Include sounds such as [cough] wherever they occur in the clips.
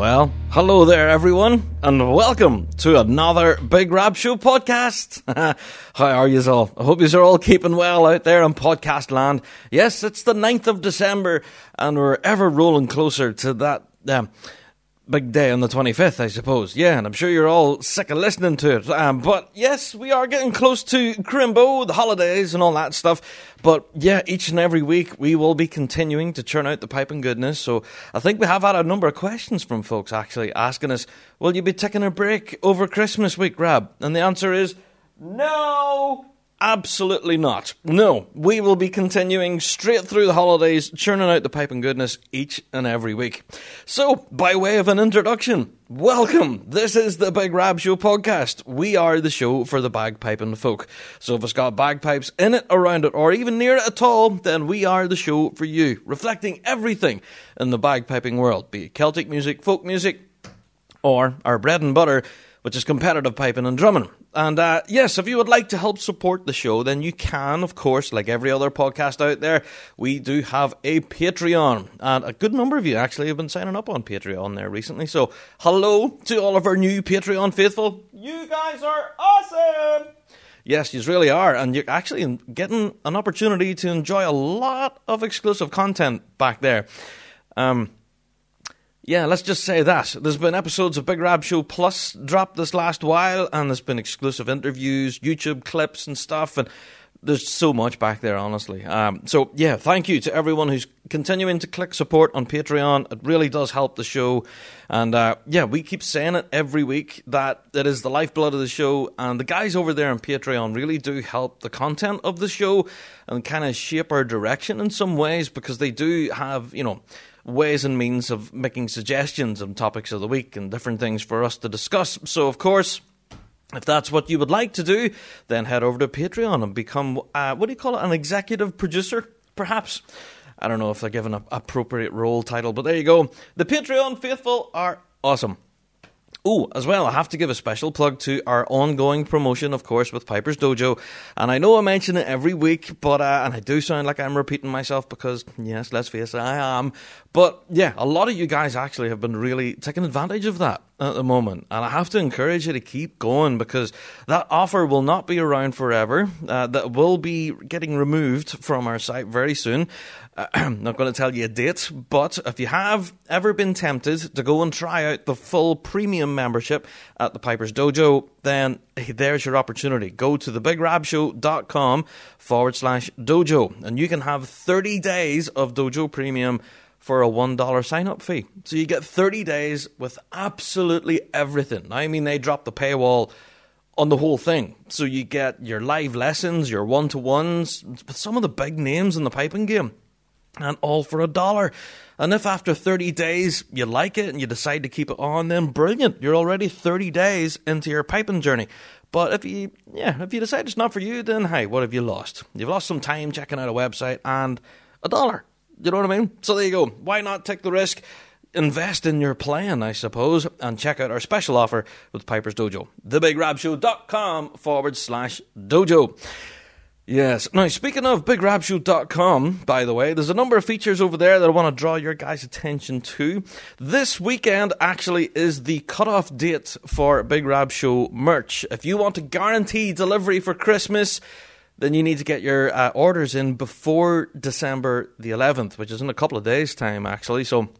Well, hello there, everyone, and welcome to another Big Rab Show podcast. [laughs] How are you all? I hope you are all keeping well out there in podcast land. Yes, it's the 9th of December, and we're ever rolling closer to that. Um, big day on the 25th, I suppose. Yeah, and I'm sure you're all sick of listening to it. Um, but yes, we are getting close to Crimbo, the holidays, and all that stuff. But yeah, each and every week we will be continuing to churn out the piping goodness. So I think we have had a number of questions from folks actually asking us, will you be taking a break over Christmas week, Rab? And the answer is no. Absolutely not. No, we will be continuing straight through the holidays, churning out the pipe and goodness each and every week. So, by way of an introduction, welcome. This is the Big Rab Show podcast. We are the show for the bagpiping folk. So, if it's got bagpipes in it, around it, or even near it at all, then we are the show for you, reflecting everything in the bagpiping world, be it Celtic music, folk music, or our bread and butter, which is competitive piping and drumming. And uh, yes, if you would like to help support the show, then you can, of course, like every other podcast out there, we do have a Patreon. And a good number of you actually have been signing up on Patreon there recently. So, hello to all of our new Patreon faithful. You guys are awesome! Yes, you really are. And you're actually getting an opportunity to enjoy a lot of exclusive content back there. Um, yeah, let's just say that. There's been episodes of Big Rab Show Plus dropped this last while, and there's been exclusive interviews, YouTube clips, and stuff. And there's so much back there, honestly. Um, so, yeah, thank you to everyone who's continuing to click support on Patreon. It really does help the show. And uh, yeah, we keep saying it every week that it is the lifeblood of the show. And the guys over there on Patreon really do help the content of the show and kind of shape our direction in some ways because they do have, you know, ways and means of making suggestions on topics of the week and different things for us to discuss. So, of course, if that's what you would like to do, then head over to Patreon and become, uh, what do you call it, an executive producer, perhaps? I don't know if they're given an appropriate role title, but there you go. The Patreon faithful are awesome. Oh, as well, I have to give a special plug to our ongoing promotion, of course, with Piper's Dojo. And I know I mention it every week, but uh, and I do sound like I'm repeating myself because, yes, let's face it, I am. But yeah, a lot of you guys actually have been really taking advantage of that at the moment. And I have to encourage you to keep going because that offer will not be around forever. Uh, that will be getting removed from our site very soon. I'm [clears throat] not going to tell you a date, but if you have ever been tempted to go and try out the full premium membership at the Piper's Dojo, then there's your opportunity. Go to thebigrabshow.com forward slash dojo, and you can have 30 days of Dojo Premium for a $1 sign up fee. So you get 30 days with absolutely everything. I mean, they drop the paywall on the whole thing. So you get your live lessons, your one to ones, some of the big names in the piping game and all for a dollar. And if after 30 days you like it and you decide to keep it on, then brilliant. You're already 30 days into your piping journey. But if you, yeah, if you decide it's not for you, then hey, what have you lost? You've lost some time checking out a website and a dollar. You know what I mean? So there you go. Why not take the risk? Invest in your plan, I suppose, and check out our special offer with Piper's Dojo. TheBigRabShow.com forward slash dojo. Yes. Now, speaking of BigRabShow.com, by the way, there's a number of features over there that I want to draw your guys' attention to. This weekend actually is the cutoff date for Big Rab Show merch. If you want to guarantee delivery for Christmas, then you need to get your uh, orders in before December the 11th, which is in a couple of days' time, actually. So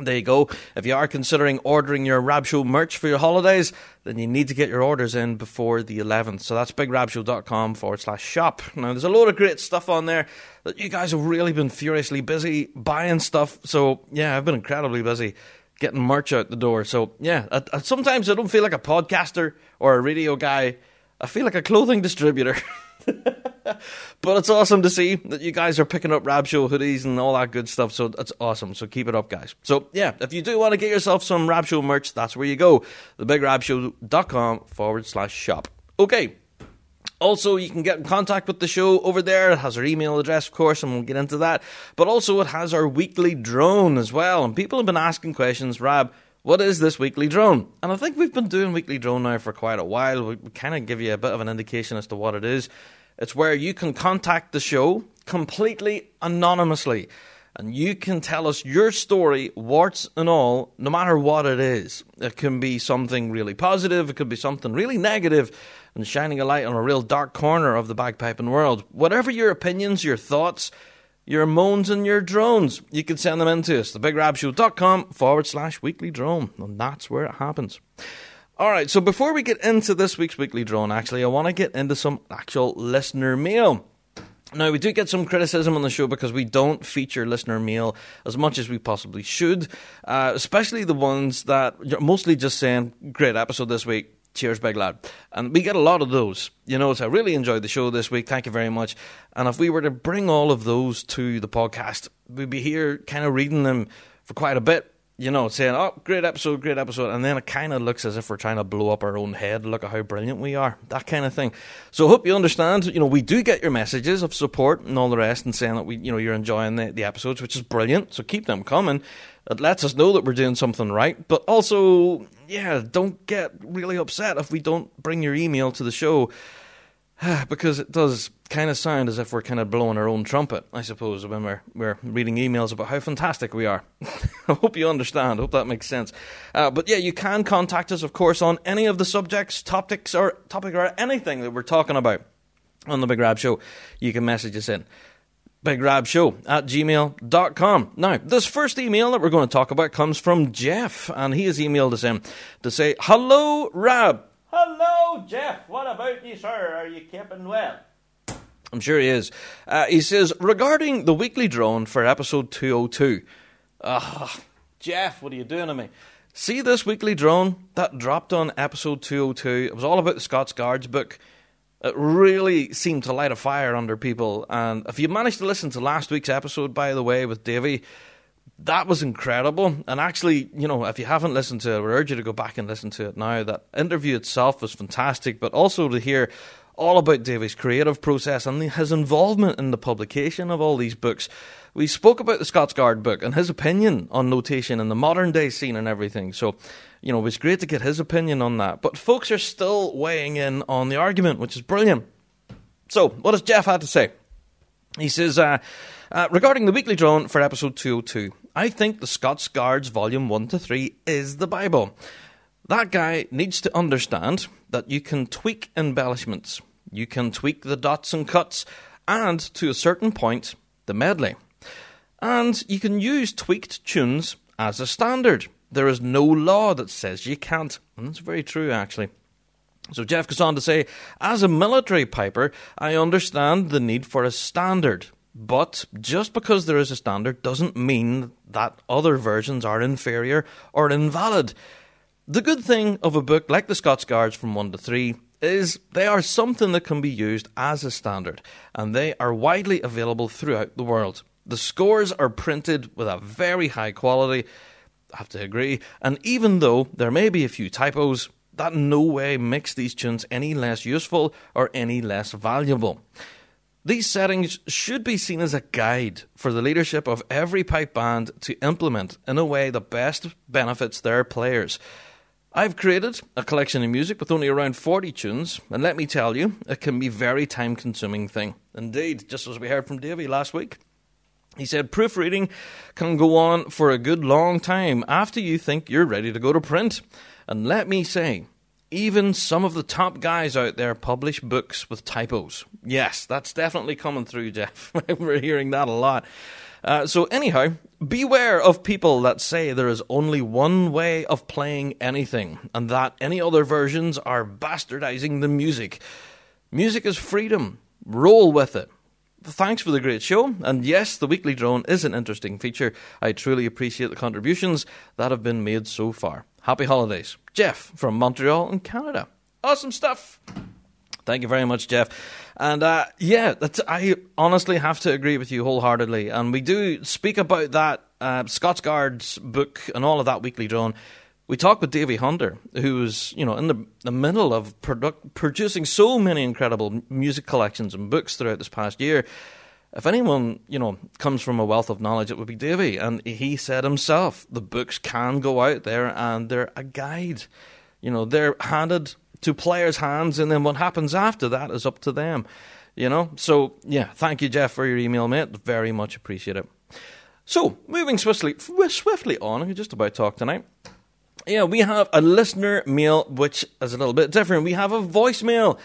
there you go. If you are considering ordering your Rab Show merch for your holidays, then you need to get your orders in before the 11th. So that's bigrabshow.com forward slash shop. Now, there's a load of great stuff on there that you guys have really been furiously busy buying stuff. So, yeah, I've been incredibly busy getting merch out the door. So, yeah, I, I, sometimes I don't feel like a podcaster or a radio guy. I feel like a clothing distributor. [laughs] [laughs] but it's awesome to see that you guys are picking up Rab Show hoodies and all that good stuff. So that's awesome. So keep it up, guys. So yeah, if you do want to get yourself some Rab Show merch, that's where you go. TheBigRabShow.com forward slash shop. Okay. Also, you can get in contact with the show over there. It has our email address, of course, and we'll get into that. But also, it has our weekly drone as well. And people have been asking questions, Rab, what is this weekly drone? And I think we've been doing weekly drone now for quite a while. We kind of give you a bit of an indication as to what it is. It's where you can contact the show completely anonymously. And you can tell us your story, warts and all, no matter what it is. It can be something really positive, it could be something really negative, and shining a light on a real dark corner of the bagpiping world. Whatever your opinions, your thoughts, your moans, and your drones, you can send them in to us, thebigrabshow.com forward slash weekly drone. And that's where it happens. All right, so before we get into this week's weekly drone, actually, I want to get into some actual listener mail. Now, we do get some criticism on the show because we don't feature listener mail as much as we possibly should, uh, especially the ones that mostly just saying, great episode this week, cheers, big lad. And we get a lot of those. You know, so I really enjoyed the show this week, thank you very much. And if we were to bring all of those to the podcast, we'd be here kind of reading them for quite a bit you know, saying, oh, great episode, great episode. And then it kind of looks as if we're trying to blow up our own head. Look at how brilliant we are. That kind of thing. So I hope you understand, you know, we do get your messages of support and all the rest and saying that we, you know, you're enjoying the, the episodes, which is brilliant. So keep them coming. It lets us know that we're doing something right. But also, yeah, don't get really upset if we don't bring your email to the show [sighs] because it does kind of sound as if we're kind of blowing our own trumpet, I suppose, when we're, we're reading emails about how fantastic we are. [laughs] I hope you understand. I hope that makes sense. Uh, but yeah, you can contact us, of course, on any of the subjects, topics, or topic or anything that we're talking about on the Big Rab Show. You can message us in. BigRabShow at gmail.com. Now, this first email that we're going to talk about comes from Jeff, and he has emailed us in to say, Hello, Rab. Hello, Jeff. What about you, sir? Are you keeping well? I'm sure he is. Uh, he says, regarding the weekly drone for episode 202. Ah, Jeff, what are you doing to me? See this weekly drone that dropped on episode 202? It was all about the Scots Guards book. It really seemed to light a fire under people. And if you managed to listen to last week's episode, by the way, with Davey, that was incredible. And actually, you know, if you haven't listened to it, I urge you to go back and listen to it now. That interview itself was fantastic, but also to hear all about Davy's creative process and his involvement in the publication of all these books. We spoke about the Scots Guard book and his opinion on notation in the modern day scene and everything. So, you know, it was great to get his opinion on that. But folks are still weighing in on the argument, which is brilliant. So, what does Jeff have to say? He says, uh, uh, regarding the weekly drone for episode 202, I think the Scots Guards volume 1 to 3 is the Bible. That guy needs to understand that you can tweak embellishments, you can tweak the dots and cuts, and to a certain point, the medley. And you can use tweaked tunes as a standard. There is no law that says you can't. And that's very true, actually. So Jeff goes on to say, as a military piper, I understand the need for a standard. But just because there is a standard doesn't mean that other versions are inferior or invalid. The good thing of a book like the Scots Guards from 1 to 3 is they are something that can be used as a standard, and they are widely available throughout the world. The scores are printed with a very high quality, I have to agree, and even though there may be a few typos, that in no way makes these tunes any less useful or any less valuable. These settings should be seen as a guide for the leadership of every pipe band to implement in a way that best benefits their players. I've created a collection of music with only around 40 tunes, and let me tell you, it can be a very time consuming thing. Indeed, just as we heard from Davey last week. He said proofreading can go on for a good long time after you think you're ready to go to print. And let me say, even some of the top guys out there publish books with typos. Yes, that's definitely coming through, [laughs] Jeff. We're hearing that a lot. Uh, so, anyhow, beware of people that say there is only one way of playing anything and that any other versions are bastardizing the music. Music is freedom. Roll with it. Thanks for the great show. And yes, the weekly drone is an interesting feature. I truly appreciate the contributions that have been made so far. Happy holidays. Jeff from Montreal in Canada. Awesome stuff. Thank you very much, Jeff. And uh, yeah, I honestly have to agree with you wholeheartedly. And we do speak about that uh, Scotsguard's book and all of that weekly drone. We talked with Davey Hunter, who's you know in the the middle of product, producing so many incredible music collections and books throughout this past year. If anyone you know comes from a wealth of knowledge, it would be Davey, and he said himself, the books can go out there and they're a guide. You know, they're handed to players' hands, and then what happens after that is up to them. You know, so yeah, thank you, Jeff, for your email, mate. Very much appreciate it. So, moving swiftly, swiftly on, we just about talk tonight. Yeah, we have a listener mail, which is a little bit different. We have a voicemail,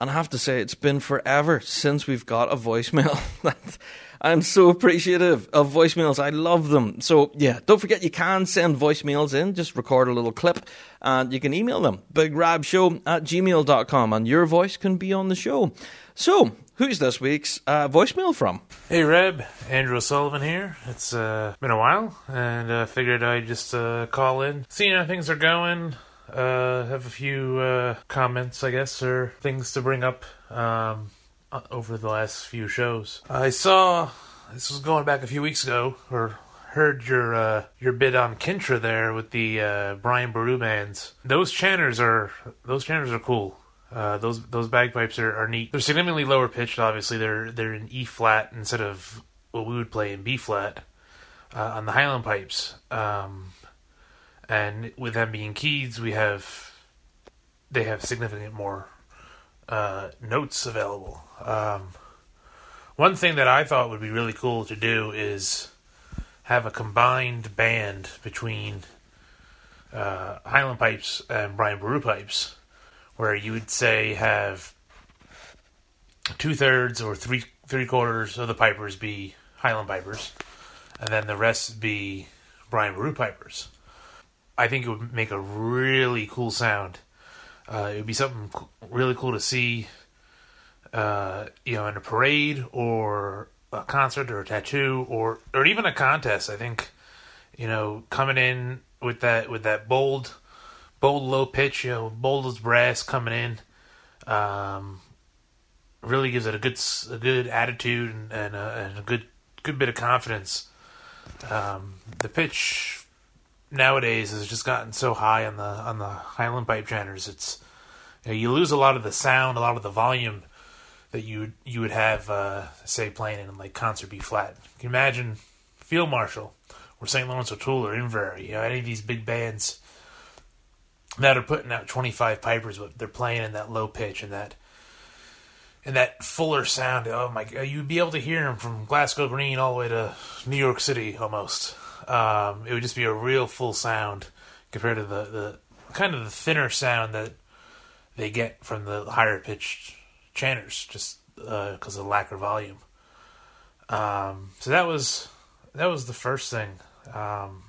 and I have to say, it's been forever since we've got a voicemail. [laughs] I'm so appreciative of voicemails. I love them. So, yeah, don't forget you can send voicemails in. Just record a little clip and you can email them. BigRabShow at gmail.com and your voice can be on the show. So, who's this week's uh, voicemail from? Hey, Reb. Andrew O'Sullivan here. It's uh, been a while and uh, figured I'd just uh, call in, see how things are going. Uh, have a few uh, comments, I guess, or things to bring up. Um, over the last few shows. I saw this was going back a few weeks ago, or heard your uh, your bid on Kintra there with the uh, Brian Boru bands. Those chanters are those chanters are cool. Uh, those those bagpipes are, are neat. They're significantly lower pitched. Obviously, they're they're in E flat instead of what we would play in B flat uh, on the Highland pipes. Um, and with them being keys, we have they have significant more uh, notes available. Um, one thing that I thought would be really cool to do is have a combined band between uh, Highland pipes and Brian Boru pipes, where you would say have two thirds or three three quarters of the pipers be Highland pipers, and then the rest be Brian Boru pipers. I think it would make a really cool sound. Uh, it would be something really cool to see uh, you know, in a parade or a concert or a tattoo or or even a contest. I think, you know, coming in with that with that bold, bold low pitch, you know, bold as brass coming in, um, really gives it a good a good attitude and, and, a, and a good good bit of confidence. Um, the pitch nowadays has just gotten so high on the on the Highland pipe chanters. It's you, know, you lose a lot of the sound, a lot of the volume that you you would have uh, say playing in like concert B flat. You Can imagine Field Marshal or St. Lawrence O'Toole or Inver, you know, any of these big bands that are putting out 25 pipers, but they're playing in that low pitch and that and that fuller sound. Oh my! You'd be able to hear them from Glasgow Green all the way to New York City almost. Um, it would just be a real full sound compared to the, the kind of the thinner sound that they get from the higher pitched chanters just because uh, of lack of volume. Um, so that was that was the first thing um,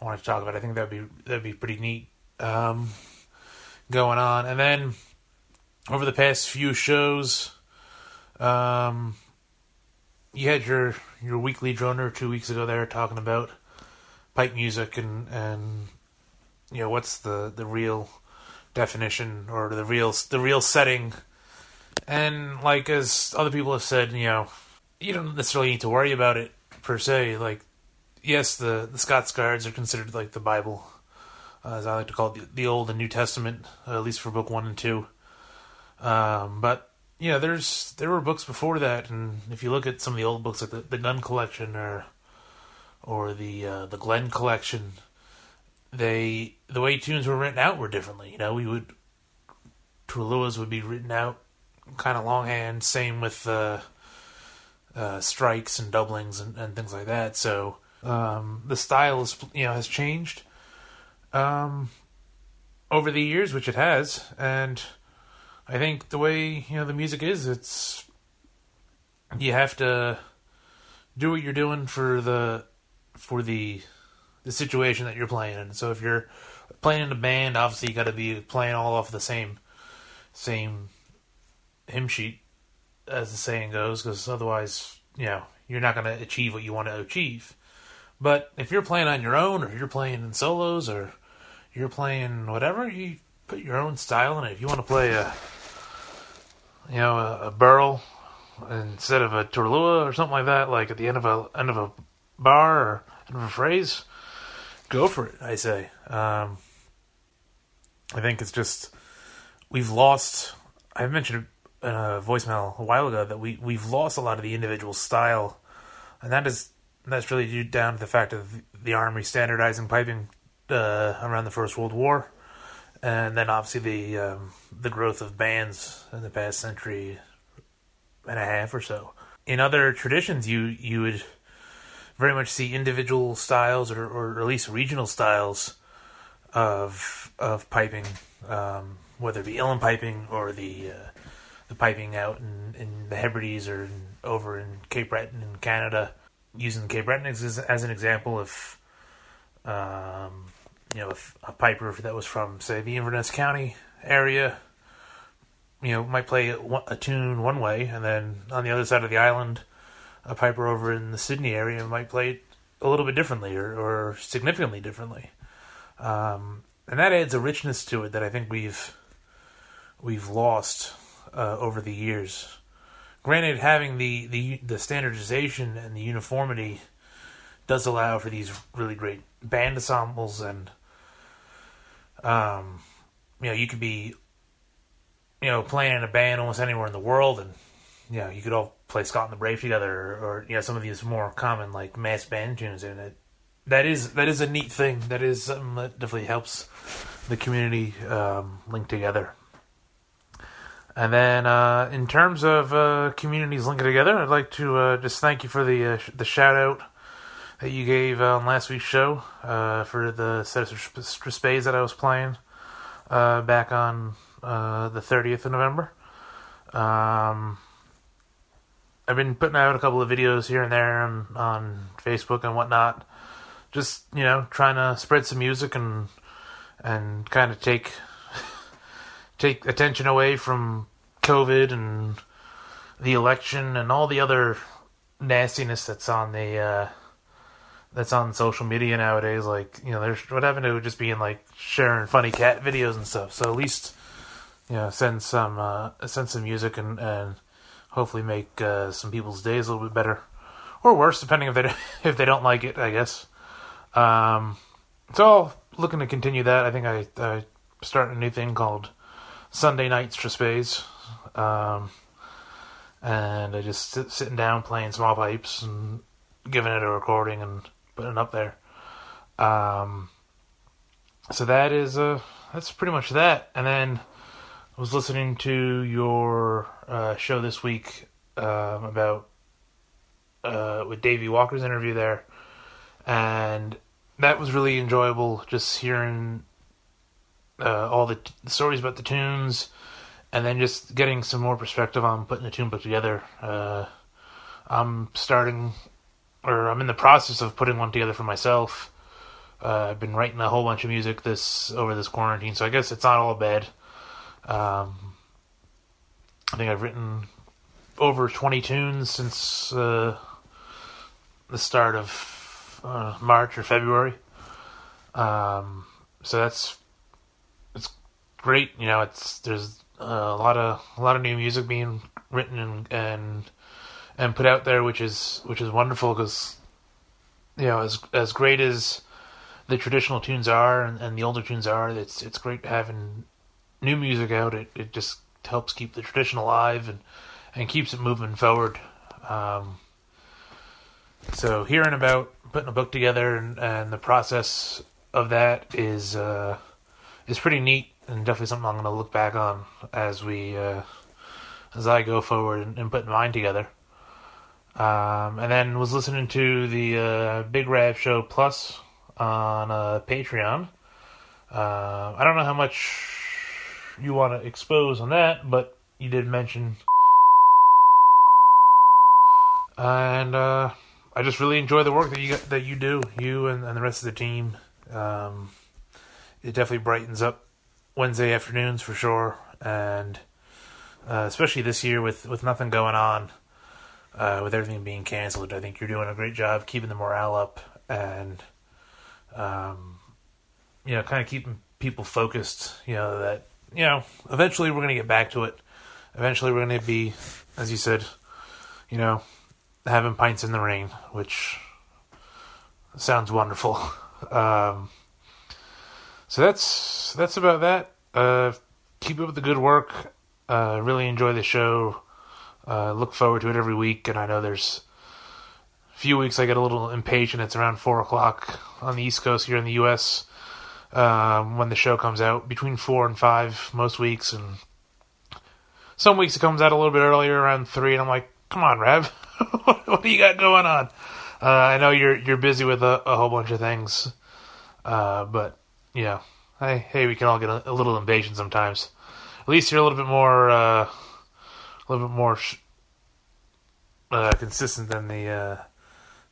I wanted to talk about. I think that'd be that'd be pretty neat um, going on. And then over the past few shows, um, you had your your weekly droner two weeks ago there talking about pipe music and and you know what's the the real definition or the real the real setting and like as other people have said, you know, you don't necessarily need to worry about it per se. Like, yes, the the scots guards are considered like the Bible, uh, as I like to call it, the, the Old and New Testament, uh, at least for book one and two. Um, but yeah, there's there were books before that, and if you look at some of the old books, like the, the Gunn collection or or the uh, the Glen collection, they the way tunes were written out were differently. You know, we would Taorluaths would be written out kind of longhand. Same with uh, uh, strikes and doublings and, and, things like that. So um, the style is you know has changed um, over the years, which it has, and I think the way you know the music is, it's you have to do what you're doing for the for the the situation that you're playing in. So if you're playing in a band, obviously you got to be playing all off the same same hymn sheet, as the saying goes, because otherwise, you know, you're not going to achieve what you want to achieve. But if you're playing on your own, or you're playing in solos, or you're playing whatever, you put your own style in it. If you want to play a you know, a, a birl instead of a taorluath or something like that, like at the end of a end of a bar or end of a phrase, go for it. I say. Um, I think it's just we've lost. I mentioned in a voicemail a while ago that we we've lost a lot of the individual style, and that is that's really due down to the fact of the army standardizing piping uh, around the First World War, and then obviously the um, the growth of bands in the past century and a half or so. In other traditions, you you would very much see individual styles or, or at least regional styles of of piping, um, whether it be uilleann piping or the uh, the piping out in, in the Hebrides or in, over in Cape Breton in Canada. Using Cape Breton as, as an example, if um, you know a piper that was from say the Inverness County area, you know might play a, a tune one way, and then on the other side of the island, a piper over in the Sydney area might play it a little bit differently or, or significantly differently. Um, and that adds a richness to it that I think we've we've lost uh, over the years. Granted, having the, the the standardization and the uniformity does allow for these really great band ensembles, and um, you know, you could be you know playing in a band almost anywhere in the world, and you know, you could all play Scott and the Brave together, or, or you know, some of these more common like mass band tunes, and it that is that is a neat thing. That is something that definitely helps the community um, link together. And then, uh, in terms of uh, communities linking together, I'd like to uh, just thank you for the uh, the shout out that you gave on last week's show uh, for the set of spades that I was playing uh, back on the 30th of November. Um, I've been putting out a couple of videos here and there on, on Facebook and whatnot, just you know trying to spread some music and and kind of take [laughs] take attention away from COVID and the election and all the other nastiness that's on the uh, that's on social media nowadays. Like you know, there's what happened to just being like sharing funny cat videos and stuff. So at least you know, send some uh, send some music and and hopefully make uh, some people's days a little bit better or worse, depending if they [laughs] if they don't like it. I guess. Um, so looking to continue that. I think I I start a new thing called Sunday Nights Trespades. Um, and I just sit, sitting down playing small pipes and giving it a recording and putting up there. Um, so that is uh that's pretty much that. And then I was listening to your uh, show this week um, about uh, with Davey Walker's interview there, and that was really enjoyable. Just hearing uh, all the, t- the, stories about the tunes, and then just getting some more perspective on putting the tune book together. Uh, I'm starting, or I'm in the process of putting one together for myself. Uh, I've been writing a whole bunch of music this over this quarantine, so I guess it's not all bad. Um, I think I've written over 20 tunes since uh, the start of uh, March or February. Um, so that's it's great. You know, it's there's a lot of a lot of new music being written and and and put out there, which is which is wonderful because you know as as great as the traditional tunes are and, and the older tunes are, it's it's great having new music out. It it just helps keep the tradition alive and and keeps it moving forward. Um, so hearing about putting a book together and, and the process of that is uh, is pretty neat and definitely something I'm going to look back on as we uh, as I go forward and, and putting mine together. Um, and then was listening to the uh, Big Rab Show Plus on uh, Patreon. Uh, I don't know how much you want to expose on that, but you did mention. And uh, I just really enjoy the work that you that you do, you and, and the rest of the team. Um, it definitely brightens up Wednesday afternoons for sure, and uh, especially this year with with nothing going on, uh, with everything being canceled. I think you're doing a great job keeping the morale up and, um, you know, kind of keeping people focused. You know that you know eventually we're gonna get back to it. eventually we're going to be, as you said, you know, having pints in the rain, which sounds wonderful. [laughs] Um, so that's that's about that. Uh, keep up the good work. Uh, really enjoy the show. Uh, look forward to it every week, and I know there's a few weeks I get a little impatient. It's around four o'clock on the East Coast here in the U.S. Um, when the show comes out, between four and five most weeks, and some weeks it comes out a little bit earlier, around three, and I'm like, "Come on, Rev, [laughs] what do you got going on?" Uh, I know you're you're busy with a, a whole bunch of things, uh, but know, hey, hey, we can all get a, a, little impatient sometimes. At least you're a little bit more, uh, a little bit more sh- uh, consistent than the uh,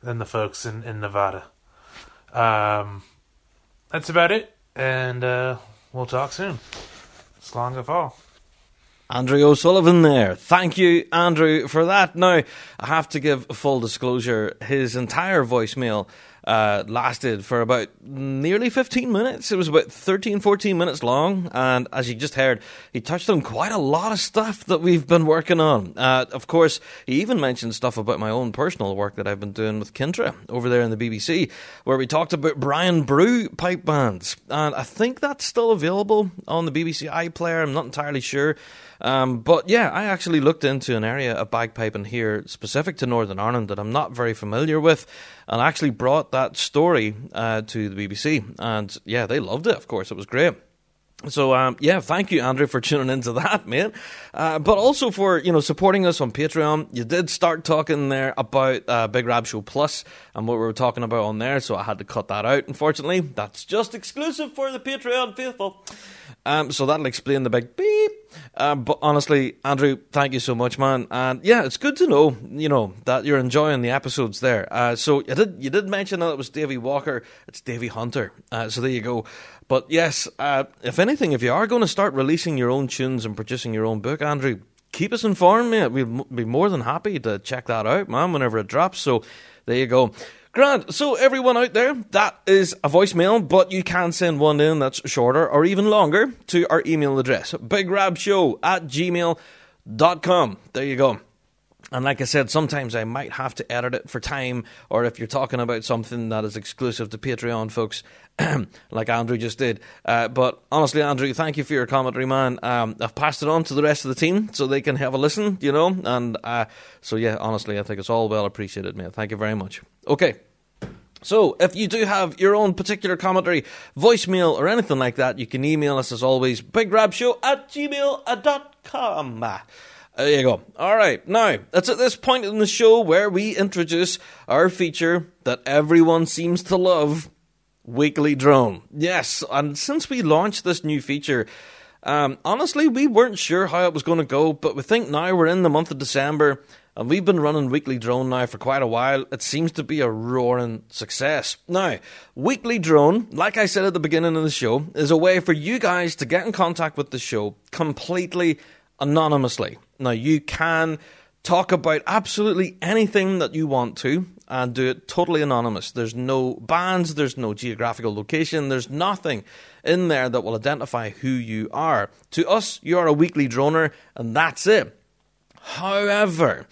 than the folks in in Nevada. Um, that's about it, and uh, we'll talk soon. It's long of all. Andrew O'Sullivan there. Thank you, Andrew, for that. Now, I have to give full disclosure. His entire voicemail uh, lasted for about nearly 15 minutes. It was about 13, 14 minutes long. And as you just heard, he touched on quite a lot of stuff that we've been working on. Uh, of course, he even mentioned stuff about my own personal work that I've been doing with Kintra over there in the BBC, where we talked about Brian Boru pipe bands. And I think that's still available on the BBC iPlayer. I'm not entirely sure. Um, but yeah, I actually looked into an area of bagpiping here specific to Northern Ireland that I'm not very familiar with, and actually brought that story uh, to the BBC. And yeah, they loved it. Of course, it was great. So um, yeah, thank you, Andrew, for tuning into [laughs] that, mate. Uh, but also for you know supporting us on Patreon. You did start talking there about uh, Big Rab Show Plus and what we were talking about on there, so I had to cut that out. Unfortunately, that's just exclusive for the Patreon faithful. Um, so that'll explain the big beep. Um, but honestly, Andrew, thank you so much, man. And yeah, it's good to know, you know, that you're enjoying the episodes there. Uh, so you did you did mention that it was Davy Walker. It's Davy Hunter. Uh, so there you go. But yes, uh, if anything, if you are going to start releasing your own tunes and producing your own book, Andrew, keep us informed, mate. We'd be more than happy to check that out, man, whenever it drops. So there you go. Grant, so everyone out there, that is a voicemail, but you can send one in that's shorter or even longer to our email address, bigrabshow at gmail.com. There you go. And like I said, sometimes I might have to edit it for time, or if you're talking about something that is exclusive to Patreon folks, [clears throat] like Andrew just did. Uh, but honestly, Andrew, thank you for your commentary, man. Um, I've passed it on to the rest of the team so they can have a listen, you know. And uh, so, yeah, honestly, I think it's all well appreciated, man. Thank you very much. Okay. So, if you do have your own particular commentary, voicemail, or anything like that, you can email us as always, bigrabshow at gmail.com. There you go. All right. Now, it's at this point in the show where we introduce our feature that everyone seems to love Weekly Drone. Yes, and since we launched this new feature, um, honestly, we weren't sure how it was going to go, but we think now we're in the month of December and we've been running Weekly Drone now for quite a while. It seems to be a roaring success. Now, Weekly Drone, like I said at the beginning of the show, is a way for you guys to get in contact with the show completely anonymously. Now, you can talk about absolutely anything that you want to and do it totally anonymous. There's no bands, there's no geographical location, there's nothing in there that will identify who you are. To us, you are a weekly droner, and that's it. However,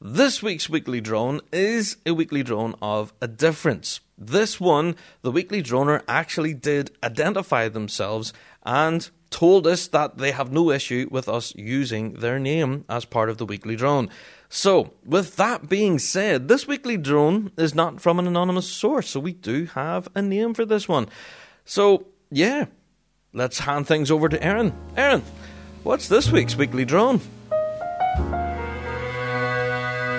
this week's weekly drone is a weekly drone of a difference. This one, the weekly droner actually did identify themselves and told us that they have no issue with us using their name as part of the weekly drone. So, with that being said, this weekly drone is not from an anonymous source, so we do have a name for this one. So, yeah, let's hand things over to Aaron. Aaron, what's this week's weekly drone?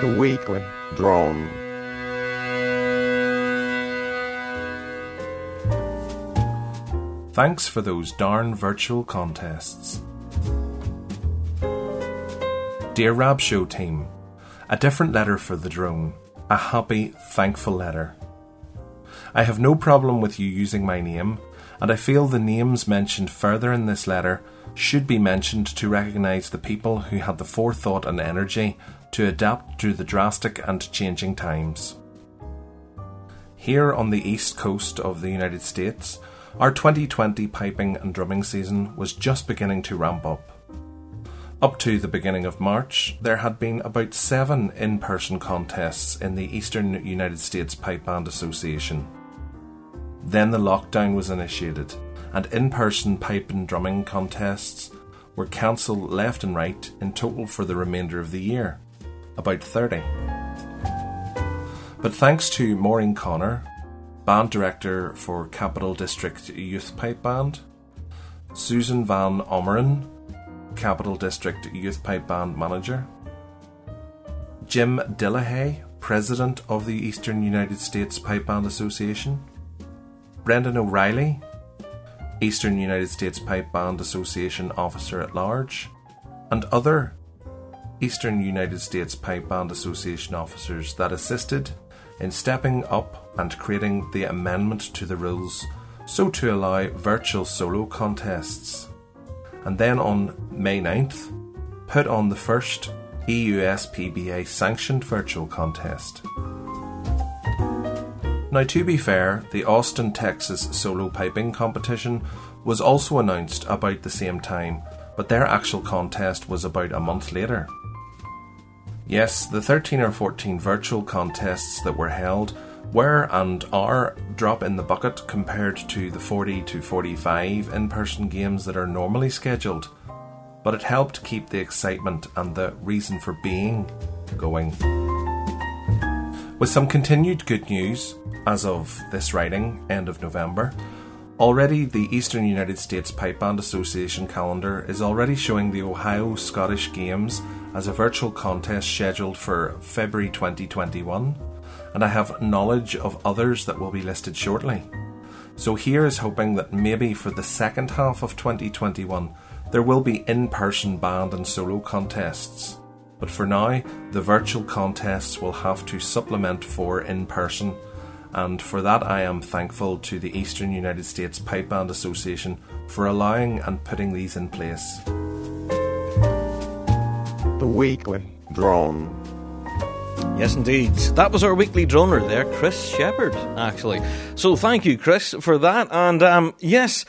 The weekly drone. Thanks for those darn virtual contests. Dear Rab Show team, a different letter for the drone. A happy, thankful letter. I have no problem with you using my name, and I feel the names mentioned further in this letter should be mentioned to recognise the people who had the forethought and energy to adapt to the drastic and changing times. Here on the east coast of the United States, our 2020 piping and drumming season was just beginning to ramp up. Up to the beginning of March, there had been about seven in person contests in the Eastern United States Pipe Band Association. Then the lockdown was initiated, and in person pipe and drumming contests were cancelled left and right in total for the remainder of the year about 30. But thanks to Maureen Connor, band director for Capital District Youth Pipe Band, Susan Van Omeren, Capital District Youth Pipe Band manager, Jim Dillahay, president of the Eastern United States Pipe Band Association, Brendan O'Reilly, Eastern United States Pipe Band Association officer at large, and other Eastern United States Pipe Band Association officers that assisted in stepping up and creating the amendment to the rules so to allow virtual solo contests. And then on May 9th, put on the first EUSPBA sanctioned virtual contest. Now, to be fair, the Austin, Texas solo piping competition was also announced about the same time, but their actual contest was about a month later. Yes, the 13 or 14 virtual contests that were held were and are drop in the bucket compared to the 40 to 45 in person games that are normally scheduled, but it helped keep the excitement and the reason for being going. With some continued good news, as of this writing, end of November, already the Eastern United States Pipe Band Association calendar is already showing the Ohio Scottish Games as a virtual contest scheduled for February 2021, and I have knowledge of others that will be listed shortly. So here is hoping that maybe for the second half of 2021 there will be in person band and solo contests. But for now, the virtual contests will have to supplement for in person, and for that I am thankful to the Eastern United States Pipe Band Association for allowing and putting these in place. The weekly drone. Yes, indeed. That was our weekly droner there, Chris Shepherd, actually. So thank you, Chris, for that. And um, yes,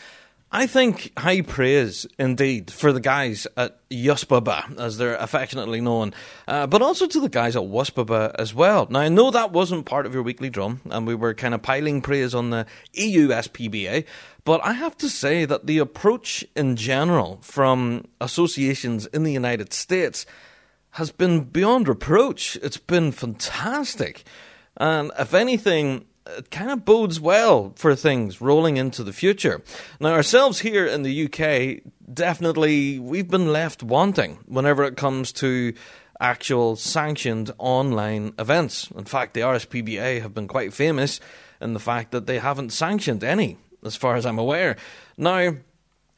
I think high praise indeed for the guys at Yuspaba, as they're affectionately known, uh, but also to the guys at Wuspaba as well. Now, I know that wasn't part of your weekly drum, and we were kind of piling praise on the E EUSPBA, but I have to say that the approach in general from associations in the United States has been beyond reproach. It's been fantastic. And if anything, it kind of bodes well for things rolling into the future. Now, ourselves here in the UK, definitely we've been left wanting whenever it comes to actual sanctioned online events. In fact, the RSPBA have been quite famous in the fact that they haven't sanctioned any, as far as I'm aware. Now,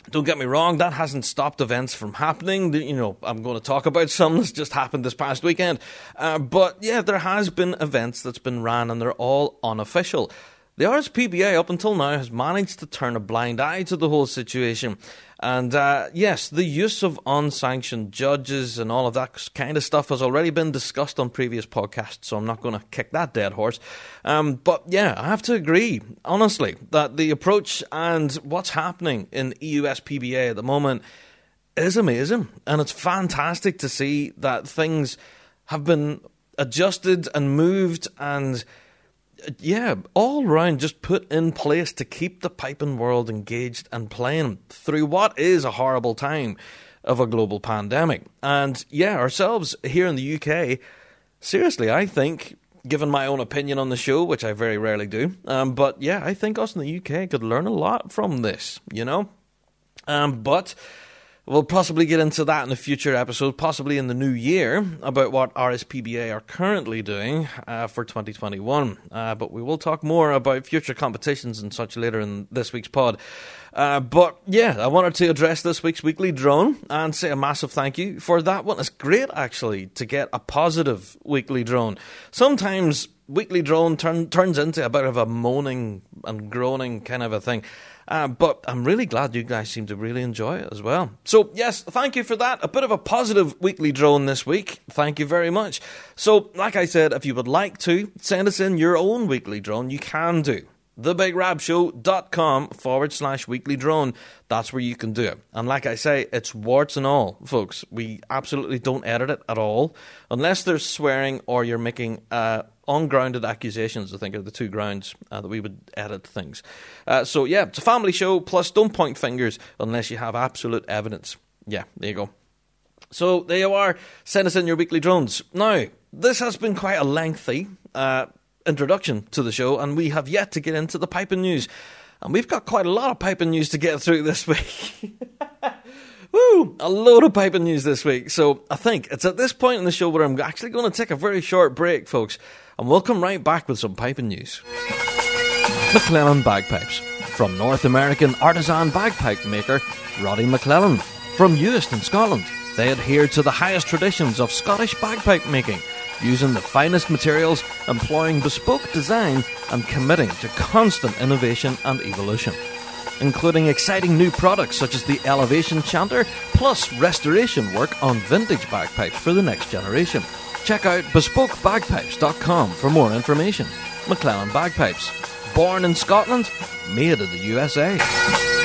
don't get me wrong, that hasn't stopped events from happening. You know, I'm going to talk about some that's just happened this past weekend. Uh, but yeah, there has been events that's been ran and they're all unofficial. The RSPBA up until now has managed to turn a blind eye to the whole situation. And uh, yes, the use of unsanctioned judges and all of that kind of stuff has already been discussed on previous podcasts, so I'm not going to kick that dead horse. Um, but yeah, I have to agree, honestly, that the approach and what's happening in EUSPBA at the moment is amazing. And it's fantastic to see that things have been adjusted and moved and yeah, all round just put in place to keep the piping world engaged and playing through what is a horrible time of a global pandemic. And yeah, ourselves here in the UK, seriously, I think, given my own opinion on the show, which I very rarely do, um, but yeah, I think us in the UK could learn a lot from this, you know? Um, but We'll possibly get into that in a future episode, possibly in the new year, about what RSPBA are currently doing uh, for 2021. Uh, but we will talk more about future competitions and such later in this week's pod. Uh, but yeah, I wanted to address this week's weekly drone and say a massive thank you for that one. It's great actually to get a positive weekly drone. Sometimes weekly drone turn, turns into a bit of a moaning and groaning kind of a thing. Uh, but I'm really glad you guys seem to really enjoy it as well. So, yes, thank you for that. A bit of a positive weekly drone this week. Thank you very much. So, like I said, if you would like to send us in your own weekly drone, you can do. thebigrabshow.com forward slash weekly drone. That's where you can do it. And like I say, it's warts and all, folks. We absolutely don't edit it at all, unless there's swearing or you're making uh, ungrounded accusations, I think, are the two grounds uh, that we would edit things. Uh, so, yeah, it's a family show, plus don't point fingers unless you have absolute evidence. Yeah, there you go. So, there you are. Send us in your weekly drones. Now, this has been quite a lengthy uh, introduction to the show, and we have yet to get into the piping news. And we've got quite a lot of piping news to get through this [laughs] week. Woo! A load of piping news this week. So I think it's at this point in the show where I'm actually going to take a very short break, folks, and we'll come right back with some piping news. MacLellan Bagpipes. From North American artisan bagpipe maker Roddy MacLellan. From Euston, Scotland. They adhere to the highest traditions of Scottish bagpipe making using the finest materials, employing bespoke design, and committing to constant innovation and evolution. Including exciting new products such as the Elevation Chanter, plus restoration work on vintage bagpipes for the next generation. Check out bespokebagpipes.com for more information. MacLellan Bagpipes. Born in Scotland, made in the USA.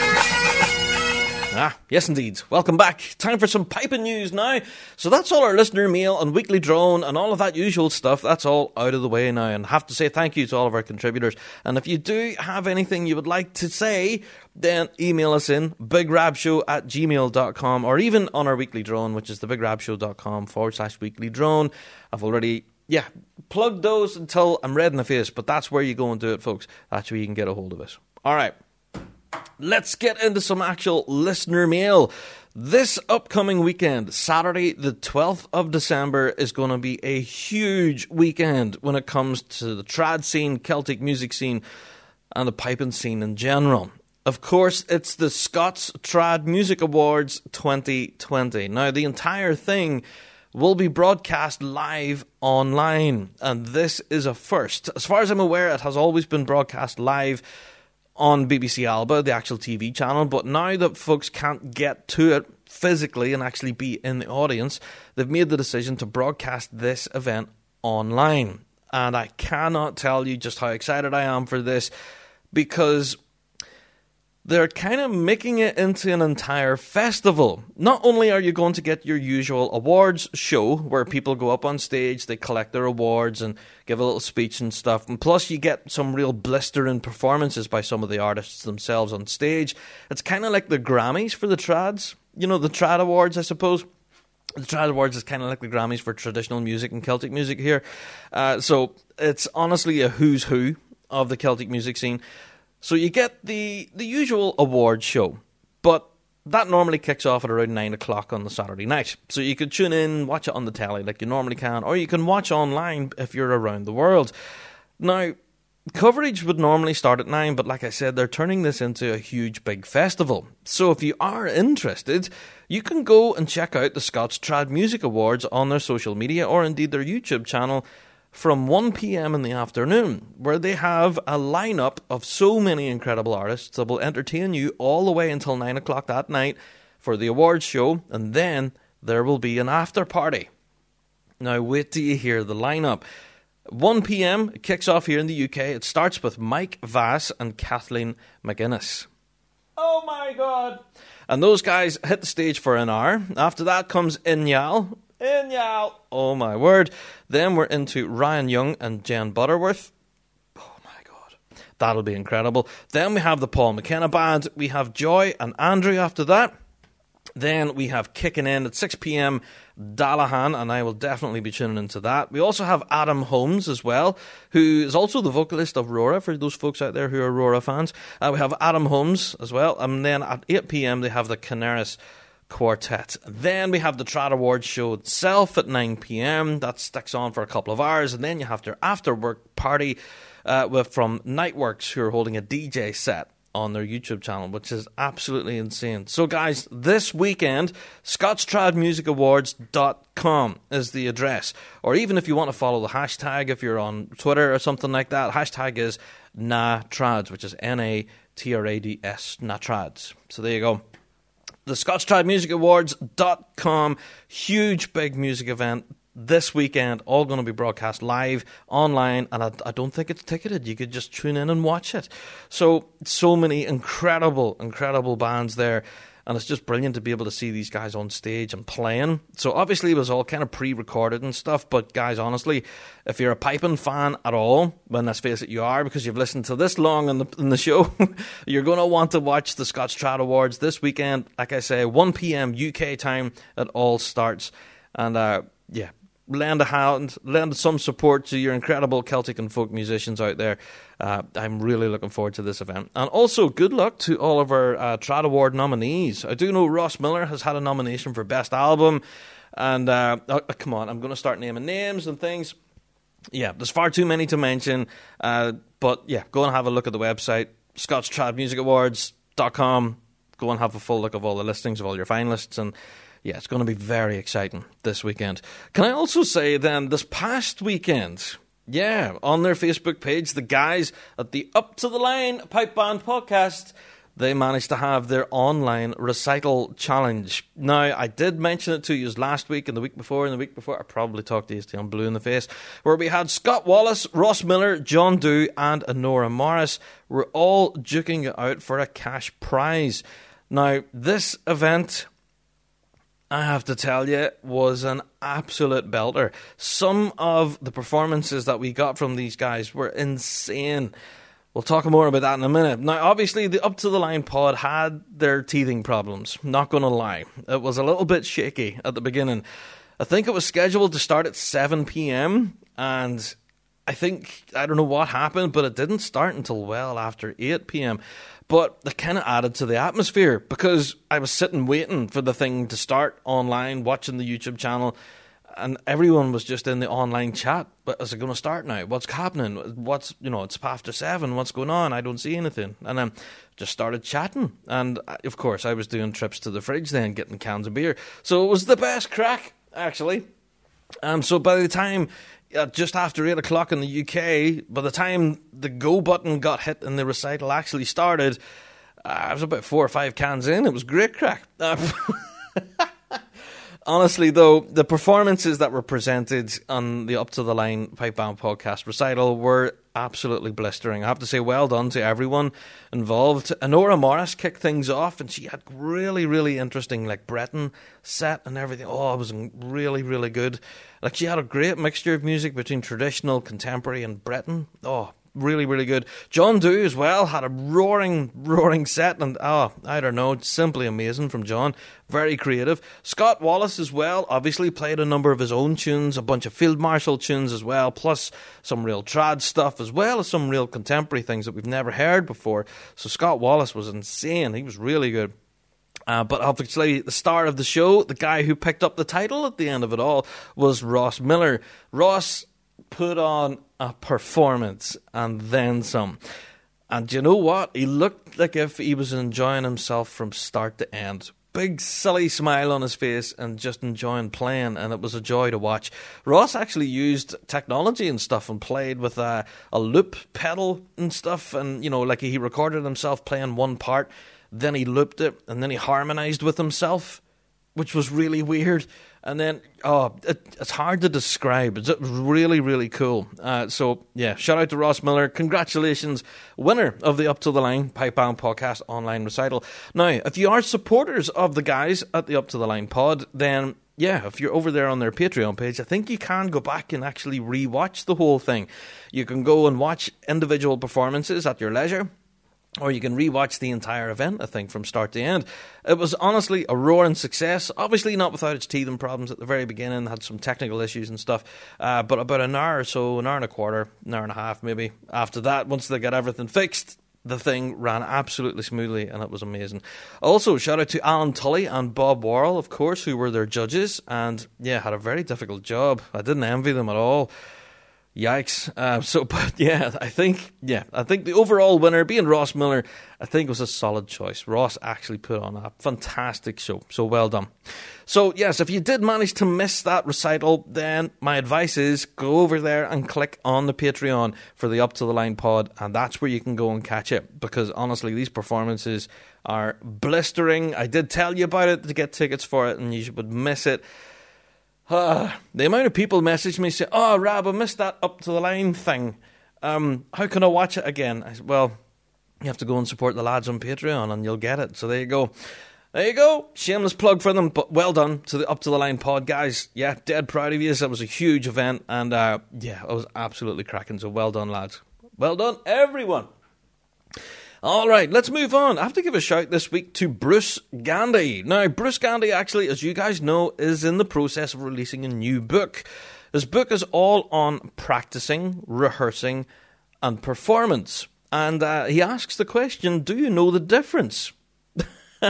Ah, yes, indeed. Welcome back. Time for some piping news now. So that's all our listener mail and weekly drone and all of that usual stuff. That's all out of the way now. And I have to say thank you to all of our contributors. And if you do have anything you would like to say, then email us in bigrabshow at gmail.com or even on our weekly drone, which is the bigrabshow.com forward slash weekly drone. I've already yeah, plug those until I'm red in the face, but that's where you go and do it, folks. That's where you can get a hold of us. All right. Let's get into some actual listener mail. This upcoming weekend, Saturday, the 12th of December, is going to be a huge weekend when it comes to the trad scene, Celtic music scene, and the piping scene in general. Of course, it's the Scots Trad Music Awards 2020. Now, the entire thing will be broadcast live online, and this is a first. As far as I'm aware, it has always been broadcast live on BBC Alba, the actual TV channel. But now that folks can't get to it physically and actually be in the audience, they've made the decision to broadcast this event online. And I cannot tell you just how excited I am for this because they're kind of making it into an entire festival. Not only are you going to get your usual awards show where people go up on stage, they collect their awards and give a little speech and stuff, and plus you get some real blistering performances by some of the artists themselves on stage. It's kind of like the Grammys for the trads, you know, the trad awards, I suppose. The Trad Awards is kind of like the Grammys for traditional music and Celtic music here. Uh, so it's honestly a who's who of the Celtic music scene. So you get the the usual award show, but that normally kicks off at around nine o'clock on the Saturday night. So you could tune in, watch it on the telly like you normally can, or you can watch online if you're around the world. Now, coverage would normally start at nine, but like I said, they're turning this into a huge big festival. So if you are interested, you can go and check out the Scots Trad Music Awards on their social media or indeed their YouTube channel from 1 p.m. in the afternoon, where they have a lineup of so many incredible artists that will entertain you all the way until 9 o'clock that night for the awards show, and then there will be an after party. Now, wait till you hear the lineup. 1 p.m. It kicks off here in the UK. It starts with Mike Vass and Kathleen McGuinness. Oh my god! And those guys hit the stage for an hour. After that comes Inyal, Inyal! Oh my word. Then we're into Ryan Young and Jenn Butterworth. Oh my god. That'll be incredible. Then we have the Paul McKenna Band. We have Joy and Andrew after that. Then we have kicking in at 6 pm Dallahan, and I will definitely be tuning into that. We also have Adam Holmes as well, who is also the vocalist of Rura, for those folks out there who are Rura fans. Uh, we have Adam Holmes as well, and then at 8 pm they have the Kinnaris Quartet. Then we have the Trad Awards show itself at 9 pm. That sticks on for a couple of hours, and then you have their after work party uh, with from Niteworks, who are holding a DJ set on their YouTube channel, which is absolutely insane. So, guys, this weekend, ScotsTradMusicAwards.com is the address. Or even if you want to follow the hashtag, if you're on Twitter or something like that, hashtag is NATRADS, which is N A T R A D S, NATRADS. So, there you go the Scots Trad Music Awards.com. Huge, big music event. this weekend, all going to be broadcast live online, and I, I, don't think it's ticketed. You could just tune in and watch it. So, so many incredible, incredible bands there and it's just brilliant to be able to see these guys on stage and playing. So obviously it was all kind of pre-recorded and stuff, but guys, honestly, if you're a piping fan at all, well, let's face it, you are because you've listened to this long in the in the show, [laughs] you're going to want to watch the Scots Trad Awards this weekend. Like I say, 1 p.m. UK time, it all starts, and uh, yeah, lend a hand, lend some support to your incredible Celtic and folk musicians out there. Uh, I'm really looking forward to this event. And also, good luck to all of our uh, Trad Award nominees. I do know Ross Miller has had a nomination for Best Album. And uh, oh, come on, I'm going to start naming names and things. Yeah, there's far too many to mention. Uh, but yeah, go and have a look at the website, ScotsTradMusicAwards.com. Go and have a full look of all the listings of all your finalists. And yeah, it's going to be very exciting this weekend. Can I also say then, this past weekend, yeah, on their Facebook page, the guys at the Up to the Line Pipe Band podcast, they managed to have their online recital challenge. Now, I did mention it to you last week and the week before and the week before. I probably talked to you I'm Blue in the Face, where we had Scott Wallace, Ross Miller, John Dew, and Honora Morris were all duking it out for a cash prize. Now, this event I have to tell you, was an absolute belter. Some of the performances that we got from these guys were insane. We'll talk more about that in a minute. Now, obviously, the Up to the Line pod had their teething problems. Not going to lie. It was a little bit shaky at the beginning. I think it was scheduled to start at 7 p.m., and I think, I don't know what happened, but it didn't start until well after 8 p.m. But it kind of added to the atmosphere because I was sitting waiting for the thing to start online, watching the YouTube channel, and everyone was just in the online chat. But is it going to start now? What's happening? What's you know? It's after seven. What's going on? I don't see anything. And then just started chatting, and of course I was doing trips to the fridge then, getting cans of beer. So it was the best crack actually. Um, so by the time uh, just after 8 o'clock in the UK, by the time the go button got hit and the recital actually started, uh, I was about four or five cans in. It was great crack. [laughs] Honestly, though, the performances that were presented on the Up to the Line Pipe Band podcast recital were absolutely blistering. I have to say, well done to everyone involved. Honora Morris kicked things off, and she had really, really interesting, like Breton set and everything. Oh, it was really, really good. Like she had a great mixture of music between traditional, contemporary, and Breton. Oh, really, really good. John Dew as well had a roaring, roaring set, and oh, I don't know, simply amazing from John. Very creative. Scott Wallace as well, obviously played a number of his own tunes, a bunch of Field Marshal tunes as well, plus some real trad stuff, as well as some real contemporary things that we've never heard before. So Scott Wallace was insane. He was really good. Uh, but obviously, the star of the show, the guy who picked up the title at the end of it all, was Ross Miller. Ross put on a performance and then some. And you know what? He looked like if he was enjoying himself from start to end. Big silly smile on his face and just enjoying playing, and it was a joy to watch. Ross actually used technology and stuff and played with a, a loop pedal and stuff, and you know, like he recorded himself playing one part, then he looped it, and then he harmonized with himself, which was really weird and then oh, it, it's hard to describe. It's really, really cool. Uh, so yeah, shout out to Ross Miller. Congratulations, winner of the Up to the Line Pipe Band Podcast online recital. Now, if you are supporters of the guys at the Up to the Line Pod, then yeah, if you're over there on their Patreon page, I think you can go back and actually re-watch the whole thing. You can go and watch individual performances at your leisure or you can rewatch the entire event, I think, from start to end. It was honestly a roaring success. Obviously, not without its teething problems at the very beginning, had some technical issues and stuff. Uh, but about an hour or so, an hour and a quarter, an hour and a half maybe, after that, once they got everything fixed, the thing ran absolutely smoothly and it was amazing. Also, shout out to Alan Tully and Bob Worrall, of course, who were their judges and yeah, had a very difficult job. I didn't envy them at all. Yikes! Uh, so, [laughs] but yeah, I think yeah, I think the overall winner, being Ross Miller, I think was a solid choice. Ross actually put on a fantastic show, so well done. So yes, if you did manage to miss that recital, then my advice is go over there and click on the Patreon for the Up to the Line pod, and that's where you can go and catch it. Because honestly, these performances are blistering. I did tell you about it to get tickets for it, and you would miss it. Uh, the amount of people message me say, "Oh, Rab, I missed that up to the line thing. Um, how can I watch it again?" I said, "Well, you have to go and support the lads on Patreon, and you'll get it." So there you go. There you go. Shameless plug for them, but well done to the Up to the Line pod guys. Yeah, dead proud of you. That was a huge event, and uh, yeah, it was absolutely cracking. So well done, lads. Well done, everyone. All right, let's move on. I have to give a shout this week to Bruce Gandy. Now, Bruce Gandy, actually, as you guys know, is in the process of releasing a new book. His book is all on practicing, rehearsing, and performance. And uh, he asks the question Do you know the difference? [laughs]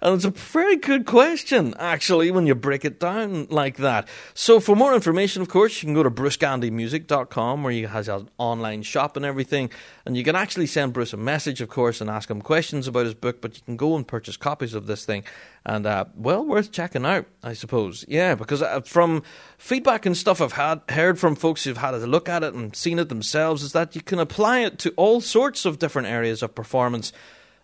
And it's a very good question, actually, when you break it down like that. So, for more information, of course, you can go to brucegandymusic.com where he has an online shop and everything. And you can actually send Bruce a message, of course, and ask him questions about his book. But you can go and purchase copies of this thing. And, uh, well, worth checking out, I suppose. Yeah, because uh, from feedback and stuff I've had heard from folks who've had a look at it and seen it themselves, is that you can apply it to all sorts of different areas of performance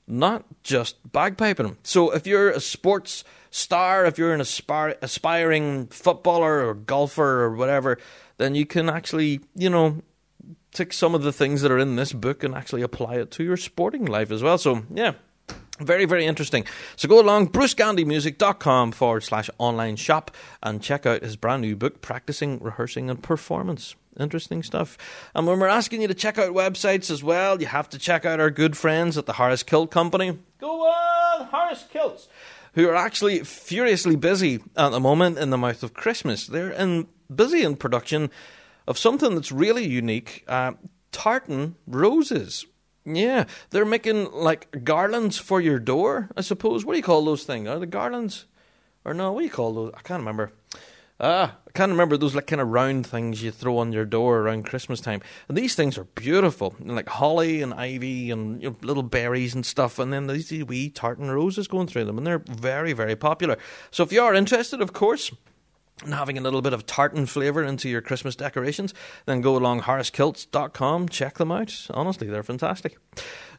not just bagpiping. So if you're a sports star, if you're an aspire, aspiring footballer or golfer or whatever, then you can actually, you know, take some of the things that are in this book and actually apply it to your sporting life as well. So, yeah. Very, very interesting. So go along, brucegandymusic.com forward slash online shop and check out his brand new book, Practicing, Rehearsing and Performance. Interesting stuff. And when we're asking you to check out websites as well, you have to check out our good friends at the Harris Kilt Company. Go on, Harris Kilts. Who are actually furiously busy at the moment in the mouth of Christmas. They're in busy in production of something that's really unique uh, tartan roses. Yeah, they're making like garlands for your door, I suppose. What do you call those things? Are the garlands? Or no, what do you call those? I can't remember. Ah, I can't remember those like kind of round things you throw on your door around Christmas time. And these things are beautiful, like holly and ivy and you know, little berries and stuff. And then these wee tartan roses going through them, and they're very, very popular. So if you are interested, of course, and having a little bit of tartan flavour into your Christmas decorations, then go along harriskilts.com, check them out. Honestly, they're fantastic.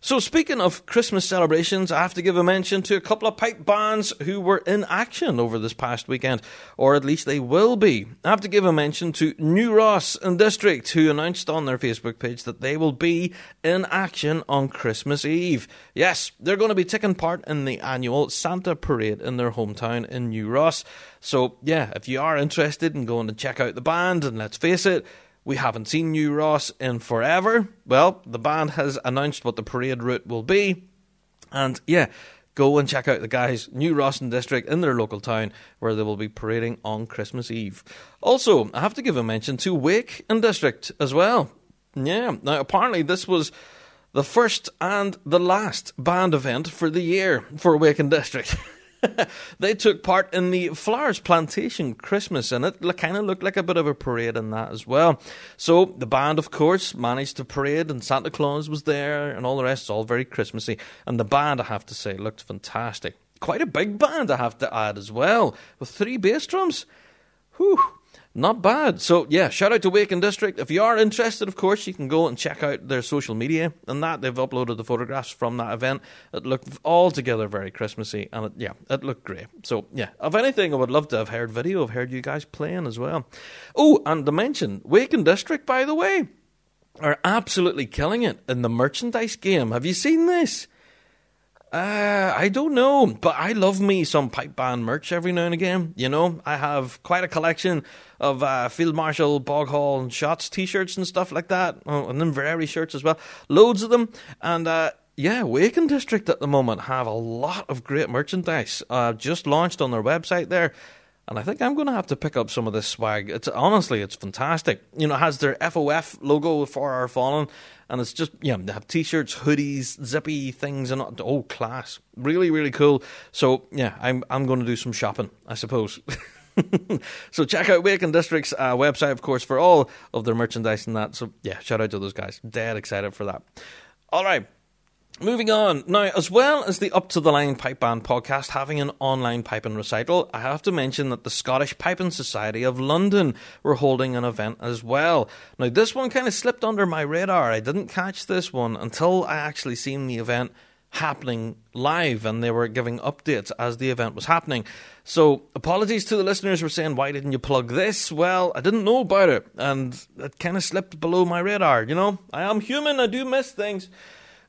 So, speaking of Christmas celebrations, I have to give a mention to a couple of pipe bands who were in action over this past weekend, or at least they will be. I have to give a mention to New Ross and District, who announced on their Facebook page that they will be in action on Christmas Eve. Yes, they're going to be taking part in the annual Santa Parade in their hometown in New Ross. So, yeah, if you are interested in going to check out the band, and let's face it, we haven't seen New Ross in forever. Well, the band has announced what the parade route will be. And yeah, go and check out the guys, New Rossin District, in their local town, where they will be parading on Christmas Eve. Also, I have to give a mention to Wake and District as well. Yeah, now apparently this was the first and the last band event for the year for Wake and District. [laughs] [laughs] they took part in the Flowers Plantation Christmas, and it kind of looked like a bit of a parade in that as well. So the band, of course, managed to parade, and Santa Claus was there, and all the rest. It's all very Christmassy. And the band, I have to say, looked fantastic. Quite a big band, I have to add as well, with three bass drums. Whew. Not bad. So yeah, shout out to Waken District. If you are interested, of course, you can go and check out their social media and that they've uploaded the photographs from that event. It looked altogether very Christmassy, and it, yeah, it looked great. So yeah, if anything, I would love to have heard video. I've heard you guys playing as well. Oh, and to mention, Waken District, by the way, are absolutely killing it in the merchandise game. Have you seen this? Uh, I don't know, but I love me some pipe band merch every now and again. You know, I have quite a collection of uh, Field Marshal, Boghall, and Shots t-shirts and stuff like that, oh, and then Inveraray shirts as well. Loads of them, and uh, yeah, Waken District at the moment have a lot of great merchandise. Uh, just launched on their website there. And I think I'm going to have to pick up some of this swag. It's honestly, it's fantastic. You know, it has their FOF logo for our fallen, and it's just yeah, they have t-shirts, hoodies, zippy things, and oh, class, really, really cool. So yeah, I'm I'm going to do some shopping, I suppose. [laughs] so check out Waken District's uh, website, of course, for all of their merchandise and that. So yeah, shout out to those guys. Dead excited for that. All right. Moving on. Now, as well as the Up to the Line Pipe Band podcast having an online piping recital, I have to mention that the Scottish Piping Society of London were holding an event as well. Now, this one kind of slipped under my radar. I didn't catch this one until I actually seen the event happening live and they were giving updates as the event was happening. So, apologies to the listeners who were saying, why didn't you plug this? Well, I didn't know about it and it kind of slipped below my radar, you know? I am human, I do miss things.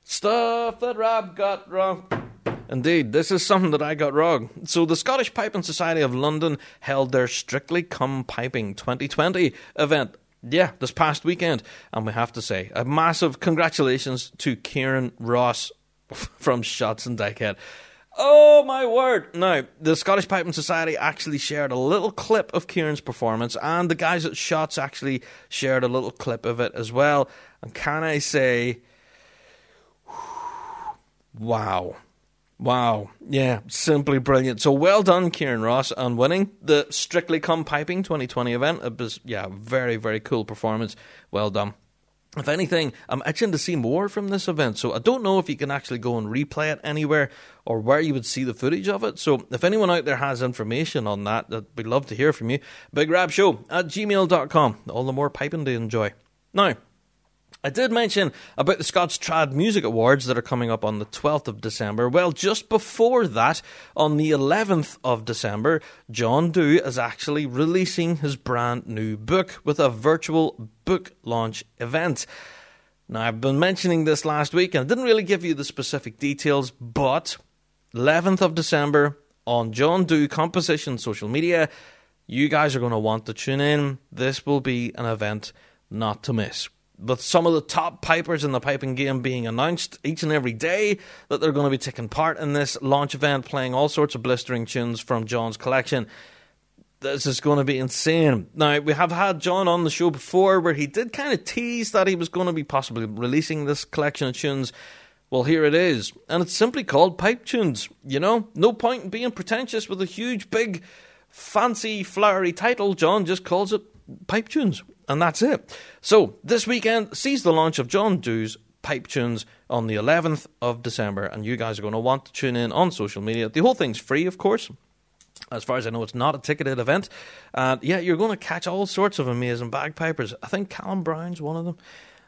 Stuff that Rab got wrong. Indeed, this is something that I got wrong. So, the Scottish Piping Society of London held their Strictly Come Piping 2020 event. Yeah, this past weekend. And we have to say, a massive congratulations to Kieran Ross [laughs] from Shots and Dykehead. Oh my word! Now, the Scottish Piping Society actually shared a little clip of Kieran's performance, and the guys at Shots actually shared a little clip of it as well. And can I say, wow. Wow. Yeah, simply brilliant. So well done, Kieran Ross, on winning the Strictly Come Piping 2020 event. It was, yeah, very, very cool performance. Well done. If anything, I'm itching to see more from this event, so I don't know if you can actually go and replay it anywhere or where you would see the footage of it. So if anyone out there has information on that, we'd love to hear from you. Big Rab Show at gmail.com. All the more piping to enjoy. Now, I did mention about the Scots Trad Music Awards that are coming up on the 12th of December. Well, just before that, on the 11th of December, John Dew is actually releasing his brand new book with a virtual book launch event. Now, I've been mentioning this last week and I didn't really give you the specific details, but 11th of December on John Dew Composition social media, you guys are going to want to tune in. This will be an event not to miss with some of the top pipers in the piping game being announced each and every day that they're going to be taking part in this launch event, playing all sorts of blistering tunes from John's collection. This is going to be insane. Now, we have had John on the show before where he did kind of tease that he was going to be possibly releasing this collection of tunes. Well, here it is. And it's simply called Pipe Tunes. You know, no point in being pretentious with a huge, big, fancy, flowery title. John just calls it Pipe Tunes. And that's it. So, this weekend sees the launch of John Dew's Pipe Tunes on the 11th of December, and you guys are going to want to tune in on social media. The whole thing's free, of course. As far as I know, it's not a ticketed event. And yeah, you're going to catch all sorts of amazing bagpipers. I think Callum Brown's one of them.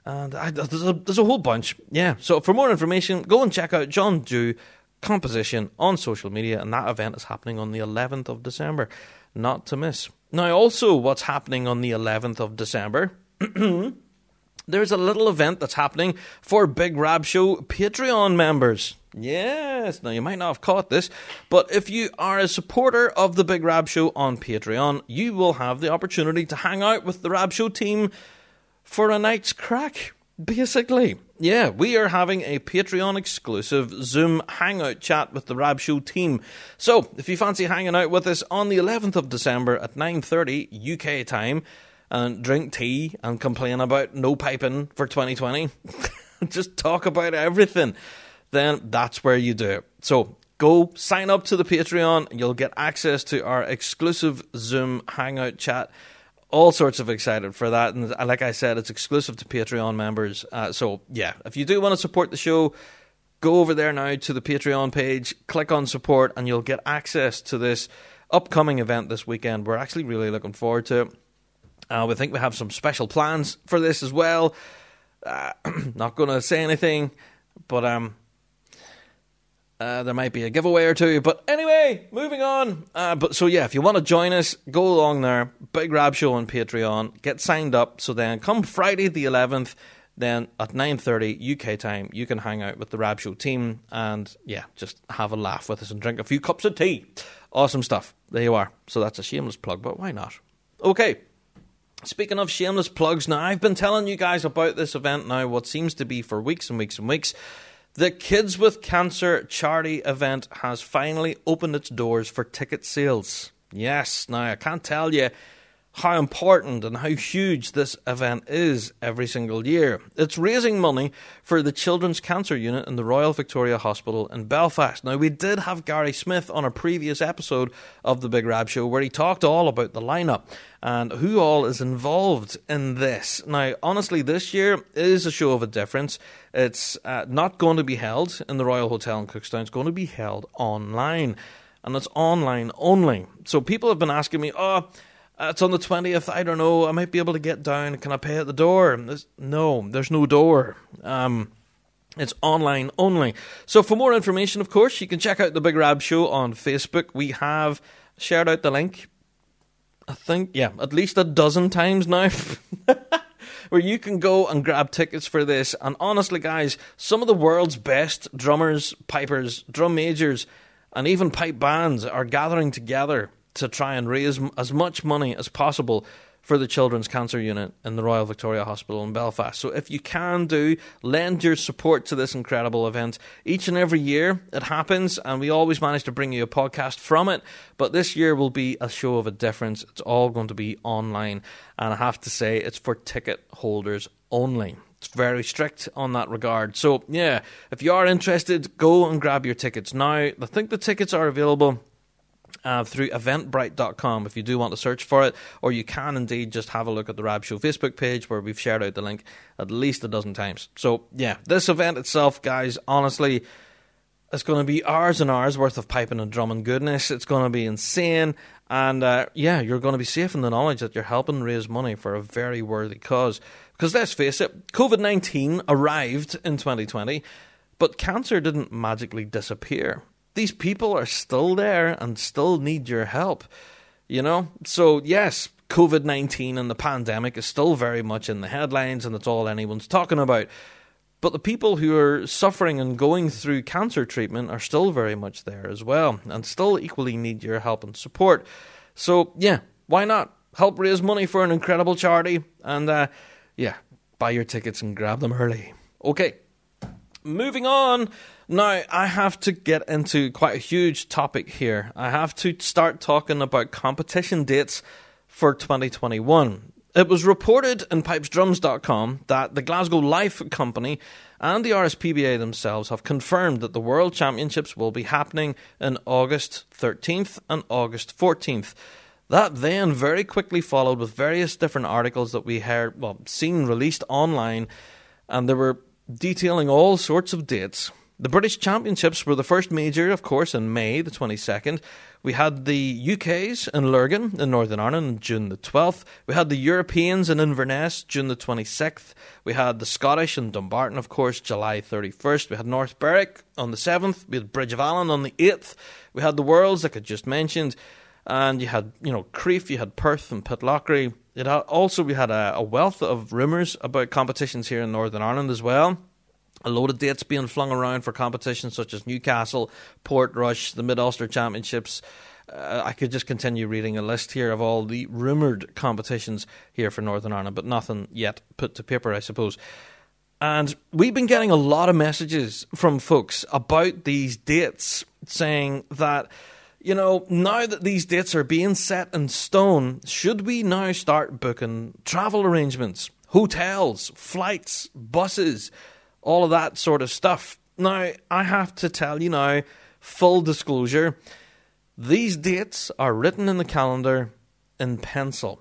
And I, there's, a, there's a whole bunch. Yeah. So for more information, go and check out John Dew composition on social media. And that event is happening on the 11th of December. Not to miss. Now, also, what's happening on the 11th of December? [clears throat] There's a little event that's happening for Big Rab Show Patreon members. Yes, now you might not have caught this, but if you are a supporter of the Big Rab Show on Patreon, you will have the opportunity to hang out with the Rab Show team for a night's crack. Basically, yeah, we are having a Patreon exclusive Zoom hangout chat with the Rab Show team. So, if you fancy hanging out with us on the 11th of December at 9:30 UK time and drink tea and complain about no piping for 2020, [laughs] just talk about everything, then that's where you do it. So, go sign up to the Patreon you'll get access to our exclusive Zoom hangout chat all sorts of excited for that. And like I said, it's exclusive to Patreon members. Uh, so, yeah, if you do want to support the show, go over there now to the Patreon page, click on support, and you'll get access to this upcoming event this weekend. We're actually really looking forward to it. Uh, we think we have some special plans for this as well. Uh, [clears throat] not going to say anything, but um, uh, there might be a giveaway or two. But anyway, moving on. Uh, but so yeah, if you want to join us, go along there. Big Rab Show on Patreon. Get signed up. So then, come Friday the eleventh, then at nine thirty UK time, you can hang out with the Rab Show team and yeah, just have a laugh with us and drink a few cups of tea. Awesome stuff. There you are. So that's a shameless plug, but why not? Okay. Speaking of shameless plugs, now I've been telling you guys about this event now, what seems to be for weeks and weeks and weeks. The Kids with Cancer charity event has finally opened its doors for ticket sales. Yes, now I can't tell you how important and how huge this event is every single year. It's raising money for the Children's Cancer Unit in the Royal Victoria Hospital in Belfast. Now, we did have Gary Smith on a previous episode of The Big Rab Show where he talked all about the lineup and who all is involved in this. Now, honestly, this year is a show of a difference. It's uh, not going to be held in the Royal Hotel in Cookstown, it's going to be held online. And it's online only. So people have been asking me, oh, it's on the 20th. I don't know. I might be able to get down. Can I pay at the door? No, there's no door. Um, It's online only. So for more information, of course, you can check out the Big Rab Show on Facebook. We have shared out the link. I think, yeah, at least a dozen times now. [laughs] where you can go and grab tickets for this. And honestly, guys, some of the world's best drummers, pipers, drum majors, and even pipe bands are gathering together to try and raise as much money as possible for the Children's Cancer Unit in the Royal Victoria Hospital in Belfast. So if you can do, lend your support to this incredible event. Each and every year it happens, and we always manage to bring you a podcast from it. But this year will be a show of a difference. It's all going to be online, and I have to say, it's for ticket holders only. It's very strict on that regard. So, yeah, if you are interested, go and grab your tickets now. I think the tickets are available uh, through eventbrite.com if you do want to search for it, or you can indeed just have a look at the Rab Show Facebook page where we've shared out the link at least a dozen times. So, yeah, this event itself, guys, honestly, it's going to be hours and hours worth of piping and drumming goodness. It's going to be insane. And uh, yeah, you're going to be safe in the knowledge that you're helping raise money for a very worthy cause. Because let's face it, COVID 19 arrived in 2020, but cancer didn't magically disappear these people are still there and still need your help. You know? So, yes, COVID 19 and the pandemic is still very much in the headlines and it's all anyone's talking about. But the people who are suffering and going through cancer treatment are still very much there as well and still equally need your help and support. So, yeah, why not? Help raise money for an incredible charity and, uh, yeah, buy your tickets and grab them early. Okay, moving on. Now, I have to get into quite a huge topic here. I have to start talking about competition dates for 2021. It was reported in pipesdrums.com that the Glasgow Life Company and the RSPBA themselves have confirmed that the World Championships will be happening in August 13th and August 14th. That then very quickly followed with various different articles that we heard, well, seen released online, and they were detailing all sorts of dates. The British Championships were the first major, of course, in May the 22nd. We had the UK's in Lurgan in Northern Ireland on June the 12th. We had the Europeans in Inverness June the 26th. We had the Scottish in Dumbarton, of course, July 31st. We had North Berwick on the 7th. We had Bridge of Allan on the 8th. We had the Worlds, like I just mentioned. And you had, you know, Crieff, you had Perth and Pitlochry. It also, we had a, a wealth of rumours about competitions here in Northern Ireland as well a load of dates being flung around for competitions such as Newcastle, Portrush, the Mid Ulster Championships. Uh, I could just continue reading a list here of all the rumoured competitions here for Northern Ireland, but nothing yet put to paper, I suppose. And we've been getting a lot of messages from folks about these dates saying that, you know, now that these dates are being set in stone, should we now start booking travel arrangements, hotels, flights, buses? All of that sort of stuff. Now, I have to tell you now, full disclosure, these dates are written in the calendar in pencil,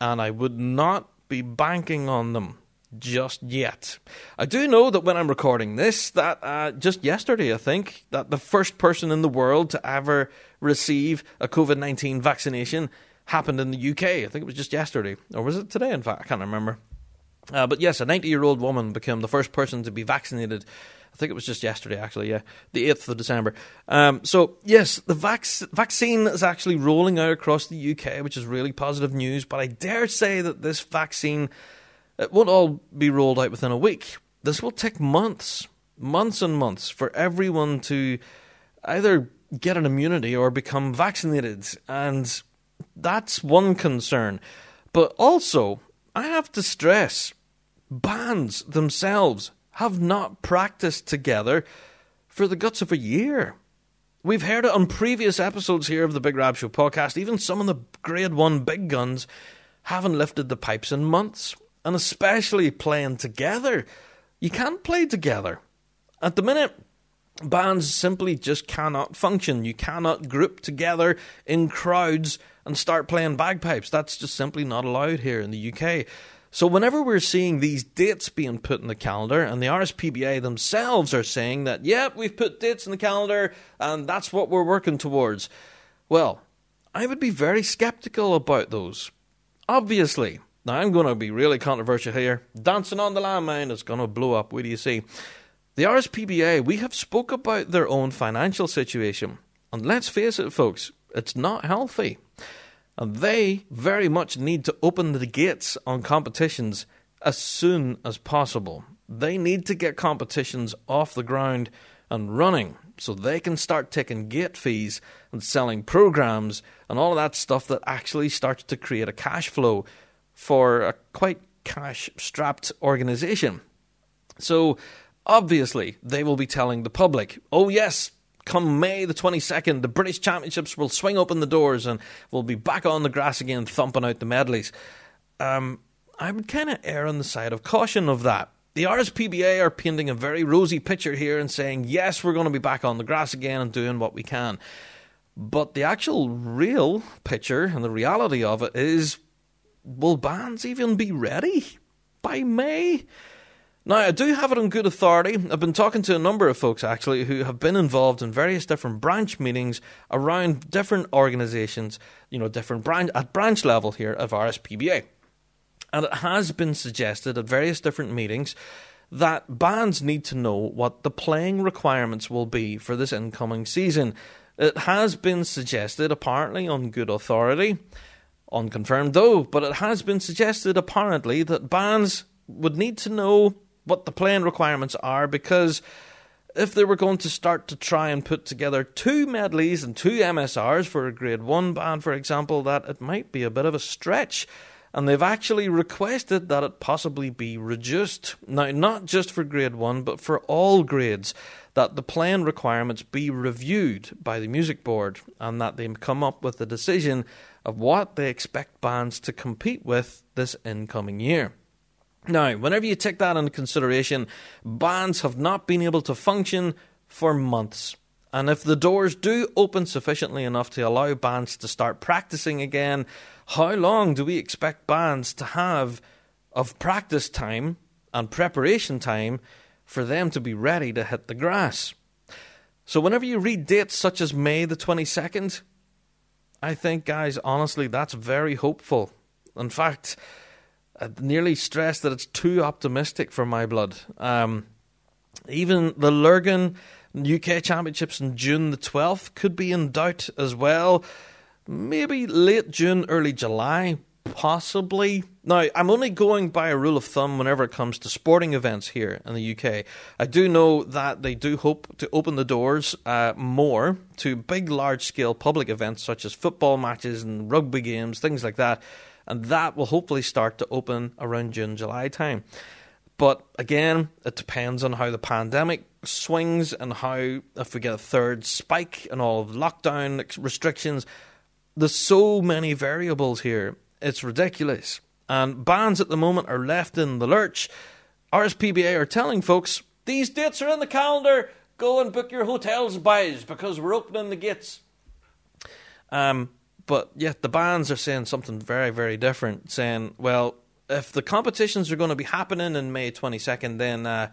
and I would not be banking on them just yet. I do know that when I'm recording this, that uh, just yesterday, I think, that the first person in the world to ever receive a COVID 19 vaccination happened in the UK. I think it was just yesterday. Or was it today, in fact? I can't remember. Uh, but yes, a 90 year old woman became the first person to be vaccinated. I think it was just yesterday, actually, yeah, the 8th of December. Um, so, yes, the vac- vaccine is actually rolling out across the UK, which is really positive news. But I dare say that this vaccine it won't all be rolled out within a week. This will take months, months and months for everyone to either get an immunity or become vaccinated. And that's one concern. But also, I have to stress bands themselves have not practiced together for the guts of a year. We've heard it on previous episodes here of the Big Rab Show podcast. Even some of the grade one big guns haven't lifted the pipes in months. And especially playing together. You can't play together. At the minute, bands simply just cannot function. You cannot group together in crowds and start playing bagpipes. That's just simply not allowed here in the UK. So, whenever we're seeing these dates being put in the calendar, and the RSPBA themselves are saying that, yep, we've put dates in the calendar and that's what we're working towards, well, I would be very skeptical about those. Obviously. Now, I'm going to be really controversial here. Dancing on the landmine is going to blow up. Where do you see? The RSPBA, we have spoke about their own financial situation. And let's face it, folks, it's not healthy. And they very much need to open the gates on competitions as soon as possible. They need to get competitions off the ground and running so they can start taking gate fees and selling programs and all of that stuff that actually starts to create a cash flow for a quite cash strapped organization. So, obviously, they will be telling the public, oh, yes, come May the 22nd, the British Championships will swing open the doors and we'll be back on the grass again, thumping out the medleys. Um, I would kind of err on the side of caution of that. The RSPBA are painting a very rosy picture here and saying, yes, we're going to be back on the grass again and doing what we can. But the actual real picture and the reality of it is will bands even be ready by May? Now, I do have it on good authority. I've been talking to a number of folks actually who have been involved in various different branch meetings around different organisations, you know, different branch at branch level here of RSPBA. And it has been suggested at various different meetings that bands need to know what the playing requirements will be for this incoming season. It has been suggested, apparently on good authority, unconfirmed though, but it has been suggested apparently that bands would need to know what the playing requirements are because if they were going to start to try and put together two medleys and two MSRs for a grade 1 band, for example, that it might be a bit of a stretch. And they've actually requested that it possibly be reduced. Now, not just for grade 1, but for all grades, that the playing requirements be reviewed by the music board and that they come up with a decision of what they expect bands to compete with this incoming year. Now, whenever you take that into consideration, bands have not been able to function for months. And if the doors do open sufficiently enough to allow bands to start practicing again, how long do we expect bands to have of practice time and preparation time for them to be ready to hit the grass? So, whenever you read dates such as May the 22nd, I think, guys, honestly, that's very hopeful. In fact, nearly stress that it's too optimistic for my blood. Um, even the Lurgan UK Championships in June the 12th could be in doubt as well. Maybe late June, early July, possibly. Now, I'm only going by a rule of thumb whenever it comes to sporting events here in the UK. I do know that they do hope to open the doors uh, more to big, large scale public events such as football matches and rugby games, things like that and that will hopefully start to open around June, July time. But again, it depends on how the pandemic swings and how, if we get a third spike and all of the lockdown restrictions, there's so many variables here. It's ridiculous. And bands at the moment are left in the lurch. RSPBA are telling folks, these dates are in the calendar. Go and book your hotels, boys, because we're opening the gates. Um, but yet the bands are saying something very, very different, saying, well, if the competitions are going to be happening in May 22nd, then uh,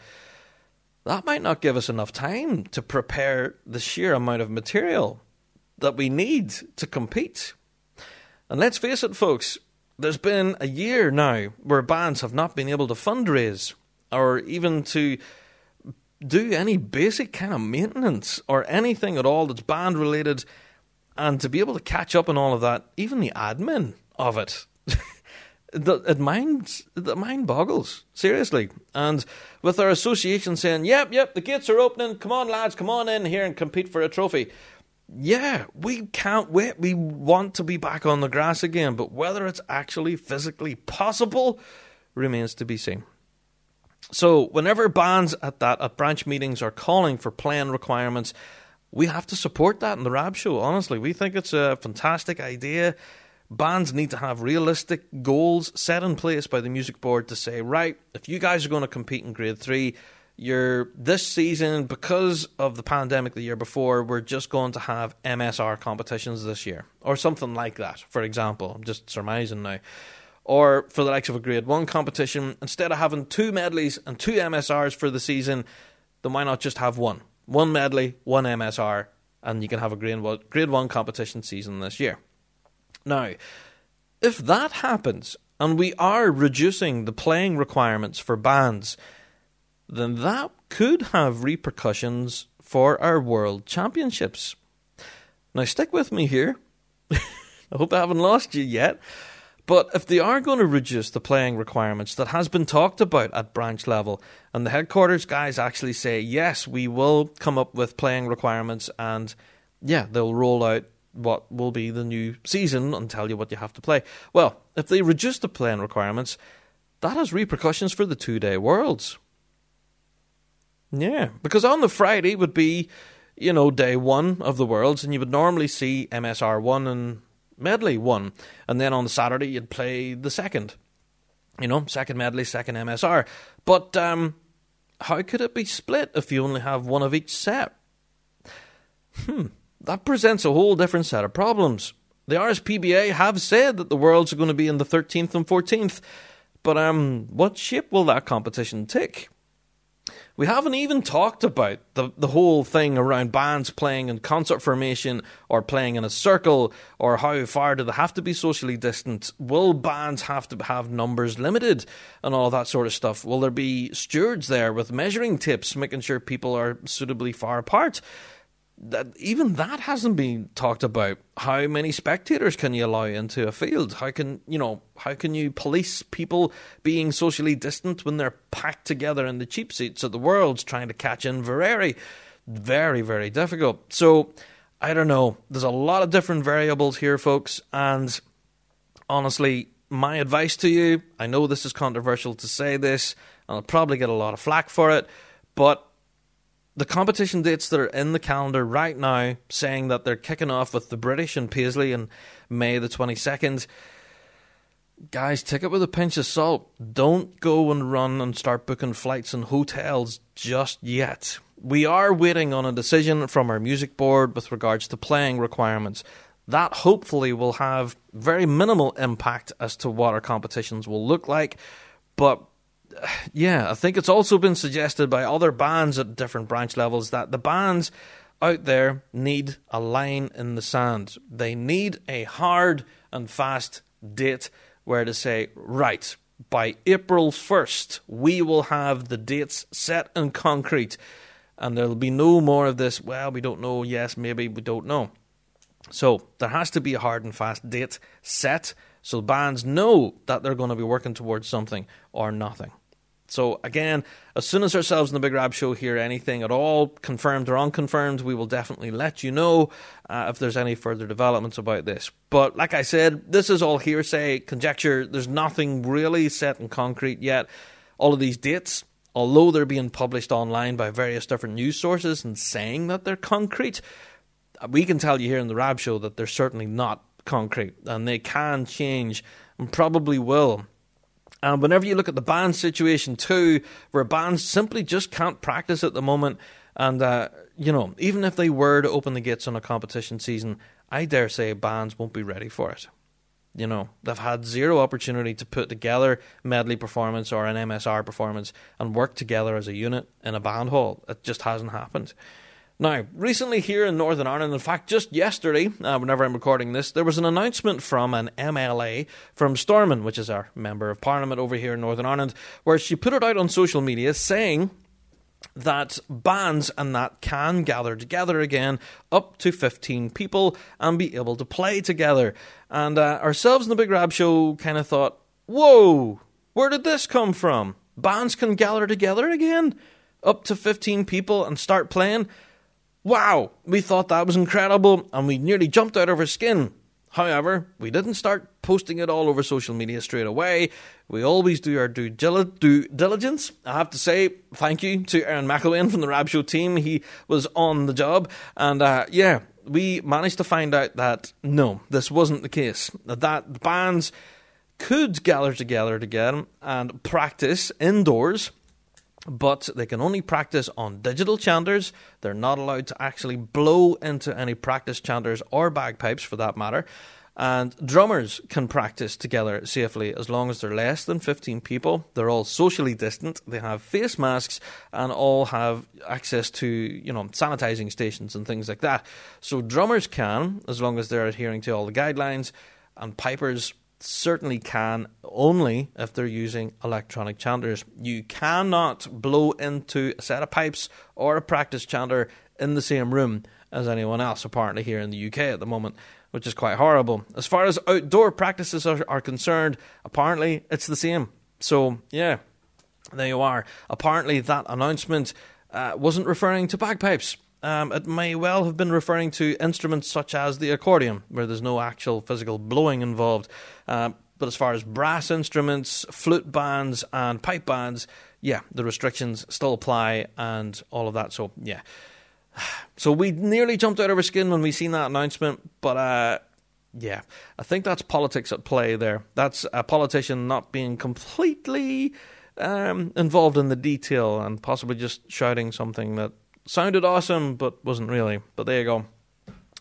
that might not give us enough time to prepare the sheer amount of material that we need to compete. And let's face it, folks, there's been a year now where bands have not been able to fundraise or even to do any basic kind of maintenance or anything at all that's band related and to be able to catch up on all of that, even the admin of it, [laughs] the, it minds the mind boggles seriously. And with our association saying, "Yep, yep, the gates are opening. Come on, lads, come on in here and compete for a trophy." Yeah, we can't wait. We want to be back on the grass again, but whether it's actually physically possible remains to be seen. So, whenever bands at that at branch meetings are calling for plan requirements, we have to support that in the Rab Show. Honestly, we think it's a fantastic idea. Bands need to have realistic goals set in place by the music board to say, right, if you guys are going to compete in Grade Three, you're this season because of the pandemic the year before, we're just going to have MSR competitions this year, or something like that. For example, I'm just surmising now. Or for the likes of a Grade One competition, instead of having two medleys and two MSRs for the season, then why not just have one? One medley, one MSR, and you can have a grade one, grade one competition season this year. Now, if that happens, and we are reducing the playing requirements for bands, then that could have repercussions for our world championships. Now, stick with me here. [laughs] I hope I haven't lost you yet. But if they are going to reduce the playing requirements that has been talked about at branch level, and the headquarters guys actually say, yes, we will come up with playing requirements, and yeah, they'll roll out what will be the new season and tell you what you have to play. Well, if they reduce the playing requirements, that has repercussions for the two day worlds. Yeah, because on the Friday would be, you know, day one of the worlds, and you would normally see MSR one and medley one, and then on the Saturday you'd play the second. You know, second medley, second MSR. But um, how could it be split if you only have one of each set? Hmm, that presents a whole different set of problems. The RSPBA have said that the Worlds are going to be in the 13th and 14th, but um, what shape will that competition take? We haven't even talked about the, the whole thing around bands playing in concert formation or playing in a circle or how far do they have to be socially distant? Will bands have to have numbers limited and all that sort of stuff? Will there be stewards there with measuring tips making sure people are suitably far apart? That even that hasn't been talked about. How many spectators can you allow into a field? How can you know? How can you police people being socially distant when they're packed together in the cheap seats of the world's trying to catch Inveraray? Very, very difficult. So I don't know. There's a lot of different variables here, folks, and honestly, my advice to you. I know this is controversial to say this, and I'll probably get a lot of flack for it, but the competition dates that are in the calendar right now, saying that they're kicking off with the British and Paisley in May the 22nd. Guys, take it with a pinch of salt. Don't go and run and start booking flights and hotels just yet. We are waiting on a decision from our music board with regards to playing requirements. That hopefully will have very minimal impact as to what our competitions will look like, but [sighs] yeah, I think it's also been suggested by other bands at different branch levels that the bands out there need a line in the sand. They need a hard and fast date where to say, right, by April 1st, we will have the dates set in concrete. And there'll be no more of this, well, we don't know, yes, maybe, we don't know. So there has to be a hard and fast date set so bands know that they're going to be working towards something or nothing. So again, as soon as ourselves in the Big Rab Show hear anything at all, confirmed or unconfirmed, we will definitely let you know uh, if there's any further developments about this. But like I said, this is all hearsay, conjecture. There's nothing really set in concrete yet. All of these dates, although they're being published online by various different news sources and saying that they're concrete, we can tell you here in the Rab Show that they're certainly not concrete, and they can change and probably will and whenever you look at the band situation too, where bands simply just can't practice at the moment, and uh, you know, even if they were to open the gates on a competition season, I dare say bands won't be ready for it. You know, they've had zero opportunity to put together medley performance or an MSR performance and work together as a unit in a band hall. It just hasn't happened. Now, recently here in Northern Ireland, in fact, just yesterday, uh, whenever I'm recording this, there was an announcement from an MLA from Stormont, which is our Member of Parliament over here in Northern Ireland, where she put it out on social media saying that bands and that can gather together again up to 15 people and be able to play together. And uh, ourselves in the Big Rab Show kind of thought, whoa, where did this come from? Bands can gather together again? Up to 15 people and start playing? Wow, we thought that was incredible and we nearly jumped out of our skin. However, we didn't start posting it all over social media straight away. We always do our due, diligence. I have to say thank you to Aaron McElwain from the Rab Show team. He was on the job. And uh, yeah, we managed to find out that no, this wasn't the case. That the bands could gather together again and practice indoors but they can only practice on digital chanters. They're not allowed to actually blow into any practice chanters or bagpipes for that matter. And drummers can practice together safely as long as they're less than 15 people. They're all socially distant. They have face masks and all have access to, you know, sanitizing stations and things like that. So drummers can, as long as they're adhering to all the guidelines, and pipers certainly can only if they're using electronic chanters. You cannot blow into a set of pipes or a practice chanter in the same room as anyone else, apparently, here in the UK at the moment, which is quite horrible. As far as outdoor practices are, are concerned, apparently it's the same. So, yeah, there you are. Apparently, that announcement uh, wasn't referring to bagpipes. Um, it may well have been referring to instruments such as the accordion, where there's no actual physical blowing involved. Uh, but as far as brass instruments, flute bands, and pipe bands, yeah, the restrictions still apply and all of that. So, yeah. [sighs] So we nearly jumped out of our skin when we seen that announcement, but uh, yeah, I think that's politics at play there. That's a politician not being completely um, involved in the detail and possibly just shouting something that sounded awesome but wasn't really. But there you go.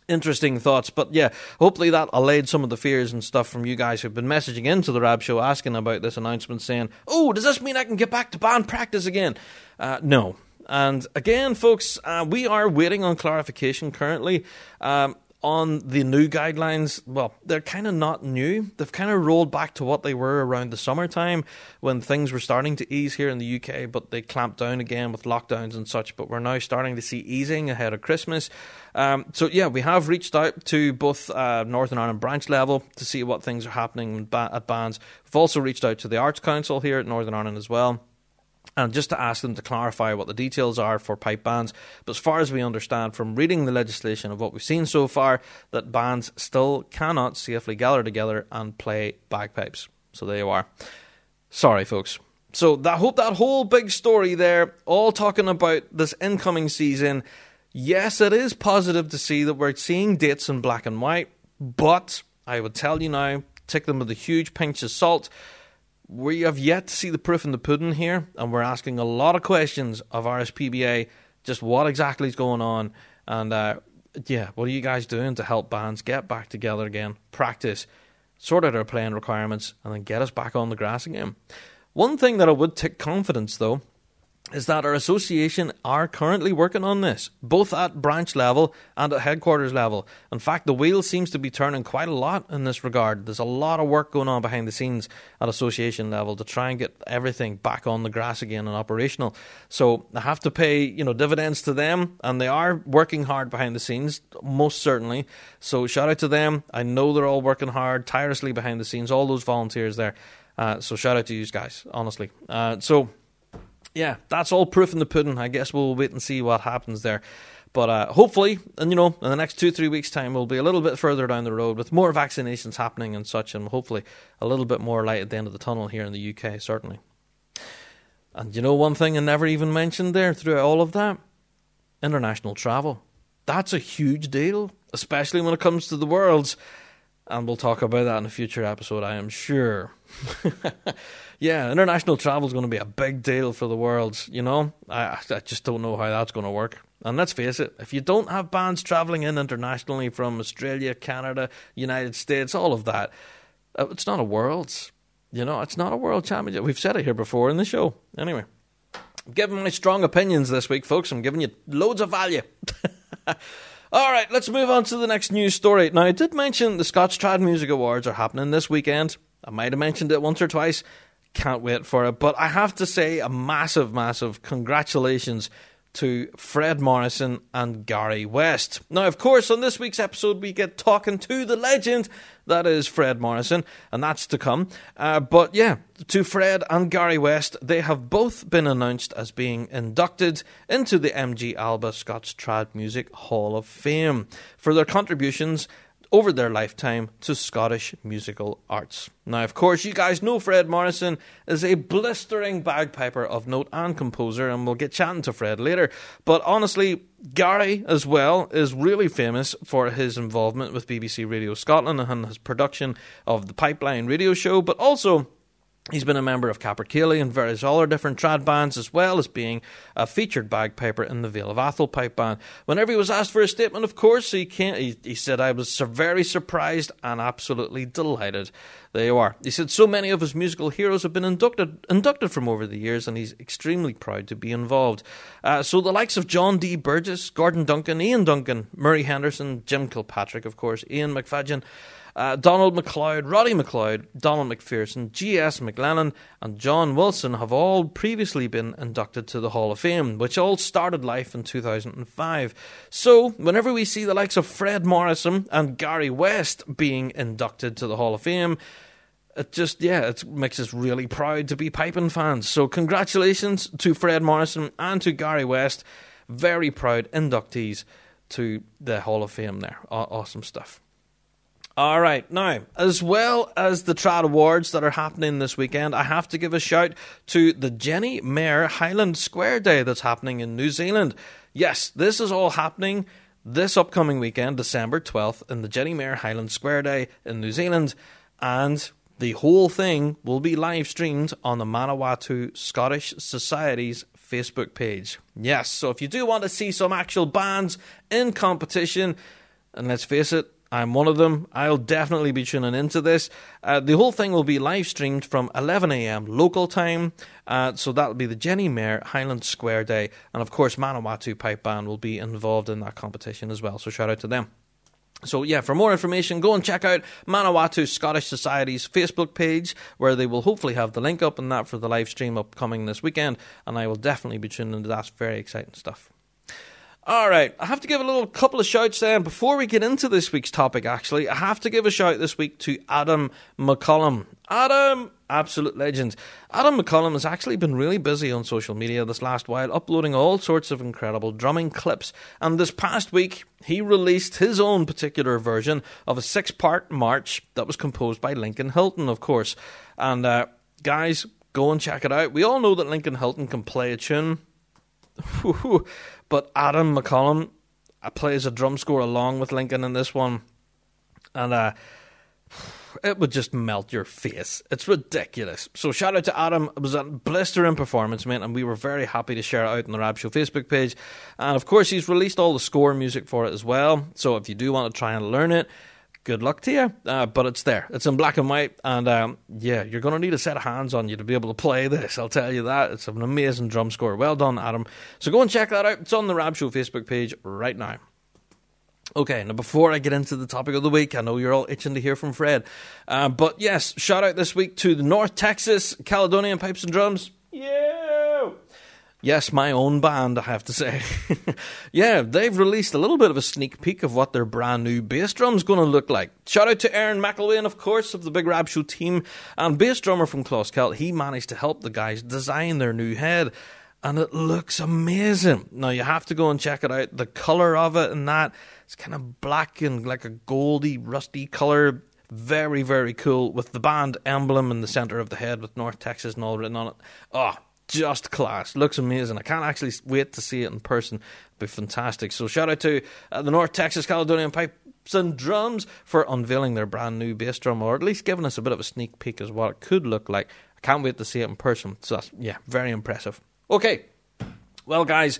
Interesting thoughts, but yeah, hopefully that allayed some of the fears and stuff from you guys who've been messaging into the Rab Show asking about this announcement, saying, "Oh, does this mean I can get back to band practice again?" Uh, no, and again, folks, uh, we are waiting on clarification currently. Um, on the new guidelines, well, they're kind of not new. They've kind of rolled back to what they were around the summertime when things were starting to ease here in the UK, but they clamped down again with lockdowns and such. But we're now starting to see easing ahead of Christmas. Um, so, yeah, we have reached out to both uh, Northern Ireland branch level to see what things are happening at bands. We've also reached out to the Arts Council here at Northern Ireland as well and just to ask them to clarify what the details are for pipe bands. But as far as we understand from reading the legislation of what we've seen so far, that bands still cannot safely gather together and play bagpipes. So there you are. Sorry, folks. So I hope that whole big story there, all talking about this incoming season. Yes, it is positive to see that we're seeing dates in black and white, but I would tell you now, take them with a huge pinch of salt we have yet to see the proof in the pudding here, and we're asking a lot of questions of RSPBA just what exactly is going on, and uh, yeah, what are you guys doing to help bands get back together again, practice, sort out our playing requirements, and then get us back on the grass again? One thing that I would take confidence though is that our association are currently working on this, both at branch level and at headquarters level. In fact, the wheel seems to be turning quite a lot in this regard. There's a lot of work going on behind the scenes at association level to try and get everything back on the grass again and operational. So I have to pay, you know, dividends to them, and they are working hard behind the scenes, most certainly. So shout out to them. I know they're all working hard, tirelessly behind the scenes, all those volunteers there. Uh, so shout out to you guys, honestly. Uh, so yeah, that's all proof in the pudding. I guess we'll wait and see what happens there. But uh, hopefully, and you know, in the next two, three weeks' time, we'll be a little bit further down the road with more vaccinations happening and such, and hopefully a little bit more light at the end of the tunnel here in the UK, certainly. And you know, one thing I never even mentioned there throughout all of that international travel. That's a huge deal, especially when it comes to the worlds. And we'll talk about that in a future episode, I am sure. [laughs] yeah, international travel is going to be a big deal for the world. You know, I, I just don't know how that's going to work. And let's face it, if you don't have bands traveling in internationally from Australia, Canada, United States, all of that, uh, it's not a world. You know, it's not a world championship. We've said it here before in the show. Anyway, I'm giving my strong opinions this week, folks. I'm giving you loads of value. [laughs] All right, let's move on to the next news story. Now, I did mention the Scots Trad Music Awards are happening this weekend. I might have mentioned it once or twice. Can't wait for it. But I have to say a massive, massive congratulations to Fred Morrison and Gary West. Now, of course, on this week's episode, we get talking to the legend that is Fred Morrison, and that's to come. Uh, but yeah, to Fred and Gary West, they have both been announced as being inducted into the MG Alba Scots Trad Music Hall of Fame for their contributions over their lifetime to Scottish musical arts. Now, of course, you guys know Fred Morrison is a blistering bagpiper of note and composer, and we'll get chatting to Fred later. But honestly, Gary, as well, is really famous for his involvement with BBC Radio Scotland and his production of the Pipeline radio show, but also He's been a member of Capercaillie and various other different trad bands, as well as being a featured bagpiper in the Vale of Atholl pipe band. Whenever he was asked for a statement, of course, he, he, he said, I was very surprised and absolutely delighted. There you are. He said, so many of his musical heroes have been inducted, inducted from over the years, and he's extremely proud to be involved. Uh, so the likes of John D. Burgess, Gordon Duncan, Ian Duncan, Murray Henderson, Jim Kilpatrick, of course, Ian MacFadyen, uh, Donald MacLeod, Roddy MacLeod, Donald MacPherson, G.S. McLennan, and John Wilson have all previously been inducted to the Hall of Fame, which all started life in 2005. So, whenever we see the likes of Fred Morrison and Gary West being inducted to the Hall of Fame, it just yeah, it makes us really proud to be piping fans. So congratulations to Fred Morrison and to Gary West, very proud inductees to the Hall of Fame. There, awesome stuff. All right, now, as well as the Trad Awards that are happening this weekend, I have to give a shout to the Jenny Mayer Highland Square Day that's happening in New Zealand. Yes, this is all happening this upcoming weekend, December 12th, in the Jenny Mayer Highland Square Day in New Zealand, and the whole thing will be live streamed on the Manawatu Scottish Society's Facebook page. Yes, so if you do want to see some actual bands in competition, and let's face it, I'm one of them. I'll definitely be tuning into this. Uh, the whole thing will be live streamed from 11 a.m. local time. Uh, so that'll be the Jenny Mayer Highland Square Day. And of course, Manawatu Pipe Band will be involved in that competition as well. So shout out to them. So yeah, for more information, go and check out Manawatu Scottish Society's Facebook page, where they will hopefully have the link up and that for the live stream upcoming this weekend. And I will definitely be tuning into that. It's very exciting stuff. All right, I have to give a little couple of shouts then before we get into this week's topic. Actually, I have to give a shout this week to Adam McCollum. Adam, absolute legend. Adam McCollum has actually been really busy on social media this last while, uploading all sorts of incredible drumming clips. And this past week, he released his own particular version of a six-part march that was composed by Lincoln Hilton, of course. And uh, guys, go and check it out. We all know that Lincoln Hilton can play a tune. [laughs] but Adam McCollum plays a drum score along with Lincoln in this one, and uh, it would just melt your face. It's ridiculous. So shout out to Adam. It was a blistering performance, mate, and we were very happy to share it out on the Rab Show Facebook page. And of course, he's released all the score music for it as well. So if you do want to try and learn it, good luck to you. Uh, but it's there. It's in black and white, and um, yeah, you're going to need a set of hands on you to be able to play this. I'll tell you that. It's an amazing drum score. Well done, Adam. So go and check that out. It's on the Rab Show Facebook page right now. Okay, now before I get into the topic of the week, I know you're all itching to hear from Fred. Uh, but yes, shout out this week to the North Texas Caledonian Pipes and Drums. You! Yes, my own band, I have to say. [laughs] yeah, they've released a little bit of a sneak peek of what their brand new bass drum's going to look like. Shout out to Aaron McElwain, of course, of the Big Rab Show team, and bass drummer from Closkelt. He managed to help the guys design their new head, and it looks amazing. Now, you have to go and check it out. The colour of it and that, it's kind of black and like a goldy, rusty colour. Very, very cool with the band emblem in the centre of the head with North Texas and all written on it. Oh, just class. Looks amazing. I can't actually wait to see it in person. It'll be fantastic. So shout out to uh, the North Texas Caledonian Pipes and Drums for unveiling their brand new bass drum, or at least giving us a bit of a sneak peek as what it could look like. I can't wait to see it in person. So that's, yeah, very impressive. Okay, well, guys.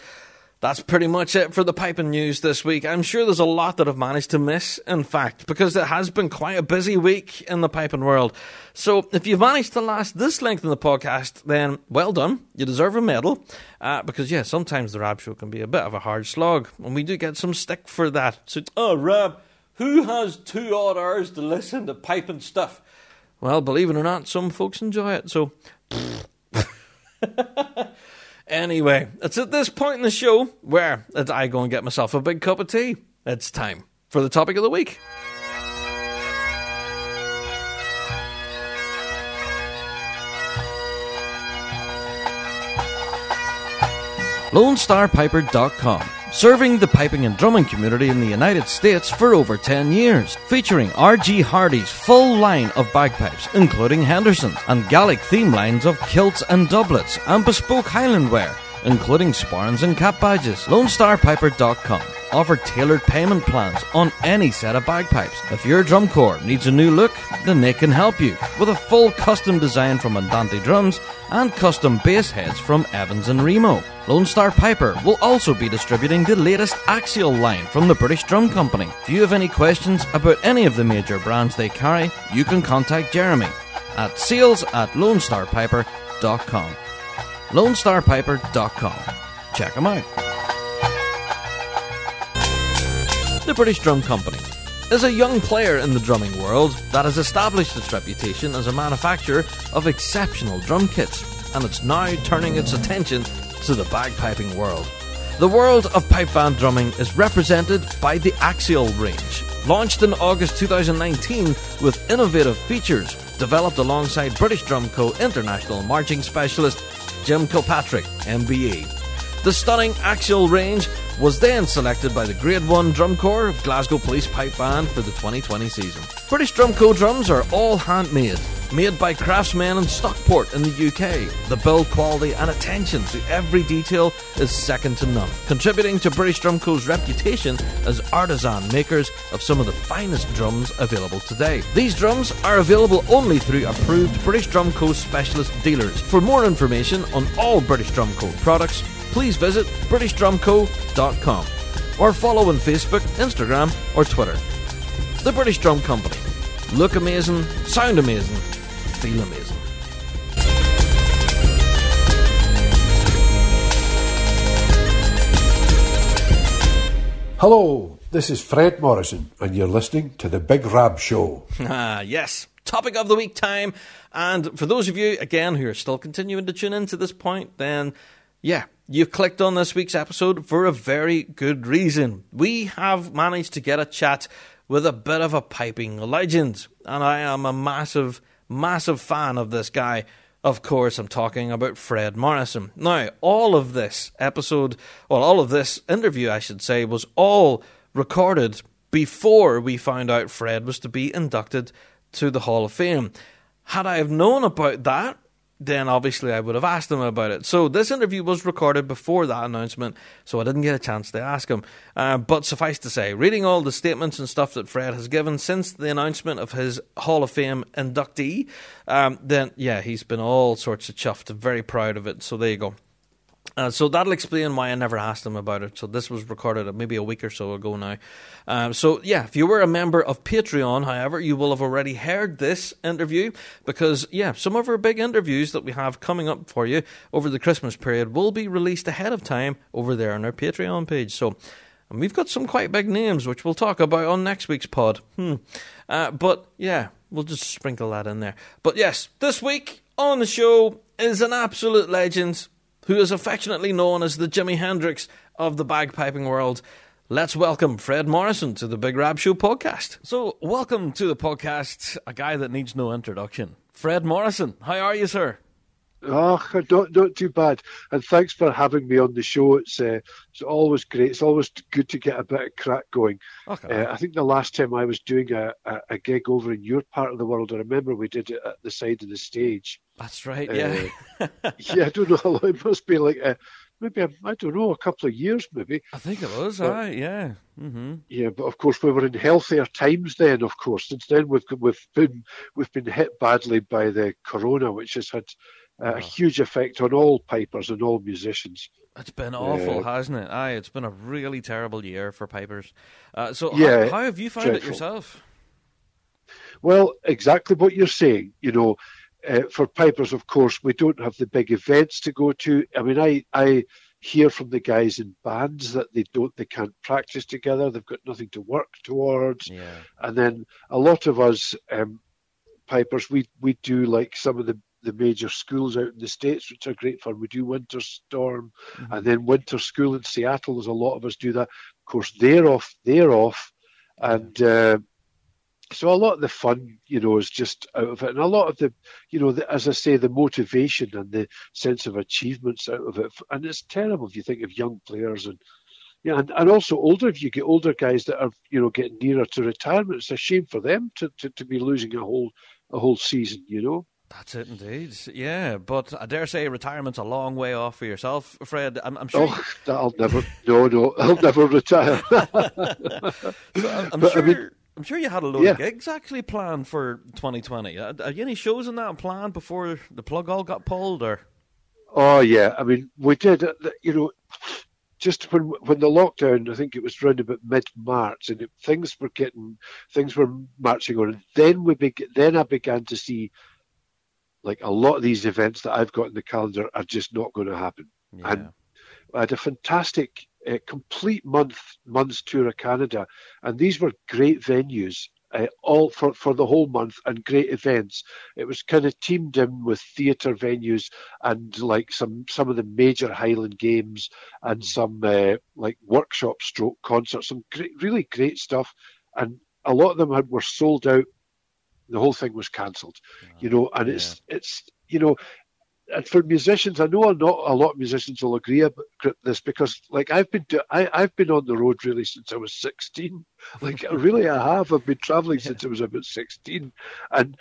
That's pretty much it for the piping news this week. I'm sure there's a lot that I've managed to miss, in fact, because it has been quite a busy week in the piping world. So if you've managed to last this length in the podcast, then well done. You deserve a medal. Uh, because, yeah, sometimes the Rab Show can be a bit of a hard slog, and we do get some stick for that. So, Oh, Rob, who has two odd hours to listen to piping stuff? well, believe it or not, some folks enjoy it. So. [laughs] Anyway, it's at this point in the show where I go and get myself a big cup of tea. It's time for the topic of the week. LoneStarPiper.com, serving the piping and drumming community in the United States for over 10 years, featuring R.G. Hardy's full line of bagpipes, including Henderson's, and Gallic theme lines of kilts and doublets, and bespoke Highland wear, including sporrans and cap badges. LoneStarPiper.com offer tailored payment plans on any set of bagpipes. If your drum corps needs a new look, then they can help you with a full custom design from Andante Drums and custom bass heads from Evans and Remo. Lone Star Piper will also be distributing the latest Axial line from the British Drum Company. If you have any questions about any of the major brands they carry, you can contact Jeremy at sales at lonestarpiper.com. lonestarpiper.com. Check them out. The British Drum Company is a young player in the drumming world that has established its reputation as a manufacturer of exceptional drum kits, and it's now turning its attention to the bagpiping world. The world of pipe band drumming is represented by the Axial range, launched in August 2019 with innovative features developed alongside British Drum Co. international marching specialist Jim Kilpatrick, MBE. The stunning Axial range was then selected by the Grade 1 Drum Corps of Glasgow Police Pipe Band for the 2020 season. British Drum Co drums are all handmade, made by craftsmen in Stockport in the UK. The build quality and attention to every detail is second to none, contributing to British Drum Co.'s reputation as artisan makers of some of the finest drums available today. These drums are available only through approved British Drum Co. specialist dealers. For more information on all British Drum Co. products, please visit BritishDrumCo.com or follow on Facebook, Instagram, or Twitter. The British Drum Company. Look amazing, sound amazing, feel amazing. Hello, this is Fred Morrison, and you're listening to The Big Rab Show. [laughs] Ah, yes. Topic of the week time. And for those of you, again, who are still continuing to tune in to this point, then yeah, you've clicked on this week's episode for a very good reason. We have managed to get a chat with a bit of a piping legend, and I am a massive, massive fan of this guy. Of course, I'm talking about Fred Morrison. Now, all of this episode, well, all of this interview, I should say, was all recorded before we found out Fred was to be inducted to the Hall of Fame. Had I have known about that, then obviously I would have asked him about it. So this interview was recorded before that announcement, so I didn't get a chance to ask him. Uh, but suffice to say, reading all the statements and stuff that Fred has given since the announcement of his Hall of Fame inductee, um, then yeah, he's been all sorts of chuffed very proud of it. So there you go. Uh, so that'll explain why I never asked him about it. So this was recorded maybe a week or so ago now. Um, so yeah, if you were a member of Patreon, however, you will have already heard this interview because yeah, some of our big interviews that we have coming up for you over the Christmas period will be released ahead of time over there on our Patreon page. So. And we've got some quite big names, which we'll talk about on next week's pod. Hmm. Uh, but yeah, we'll just sprinkle that in there. But yes, this week on the show is an absolute legend who is affectionately known as the Jimi Hendrix of the bagpiping world. Let's welcome Fred Morrison to the Big Rab Show podcast. So, welcome to the podcast, a guy that needs no introduction. Fred Morrison, how are you, sir? Oh, not not too bad. And thanks for having me on the show. It's uh, it's always great. It's always good to get a bit of crack going. Okay. Uh, I think the last time I was doing a, a, a gig over in your part of the world, I remember we did it at the side of the stage. That's right, yeah. Uh, [laughs] yeah, I don't know how [laughs] long. It must be like uh, maybe I don't know a couple of years, maybe. I think it was, But- aye, yeah. hmm Yeah, but of course we were in healthier times then. Of course, since then we've we've been we've been hit badly by the corona, which has had a huge effect on all pipers and all musicians. It's been awful, Yeah. hasn't it? Aye, it's been a really terrible year for pipers. Uh, so, Yeah, how, how have you found it yourself? Well, exactly what you're saying. You know, uh, for pipers, of course, we don't have the big events to go to. I mean, I I hear from the guys in bands that they don't, they can't practice together. They've got nothing to work towards. Yeah. And then a lot of us um, pipers, we we do like some of the the major schools out in the states, which are great fun. We do Winter Storm, and then Winter School in Seattle. There's a lot of us do that. Of course, they're off. They're off, and uh, so a lot of the fun, you know, is just out of it, and a lot of the, you know, the, as I say, the motivation and the sense of achievements out of it. And it's terrible if you think of young players and yeah, and, and also older, if you get older guys that are, you know, getting nearer to retirement, it's a shame for them to, to, to be losing a whole a whole season, you know. That's it, indeed. Yeah, but I dare say retirement's a long way off for yourself, Fred. I'm, I'm sure. Oh, that'll never. No, no, I'll never retire. [laughs] So I'm, I'm But, I sure. mean- I'm sure you had a load Yeah. of gigs actually planned for 2020. Are, are you any shows in that planned before the plug all got pulled, or Oh yeah, I mean we did. uh, You know, just when when the lockdown, I think it was around about mid March, and it, things were getting things were marching on. And then we beg, then I began to see like a lot of these events that I've got in the calendar are just not going to happen. yeah, And I had a fantastic uh, complete month month's tour of Canada, and these were great venues. Uh, all for, for the whole month and great events. It was kind of teamed in with theatre venues and like some some of the major Highland games and some uh, like workshop stroke concerts, some great, really great stuff. And a lot of them had, were sold out. The whole thing was cancelled, you know. And it's it's you know and for musicians, I know not a lot of musicians will agree about this because, like, I've been do, I, I've been on the road really since I was sixteen. [laughs] Like, really, I have. I've been travelling since I was about sixteen, and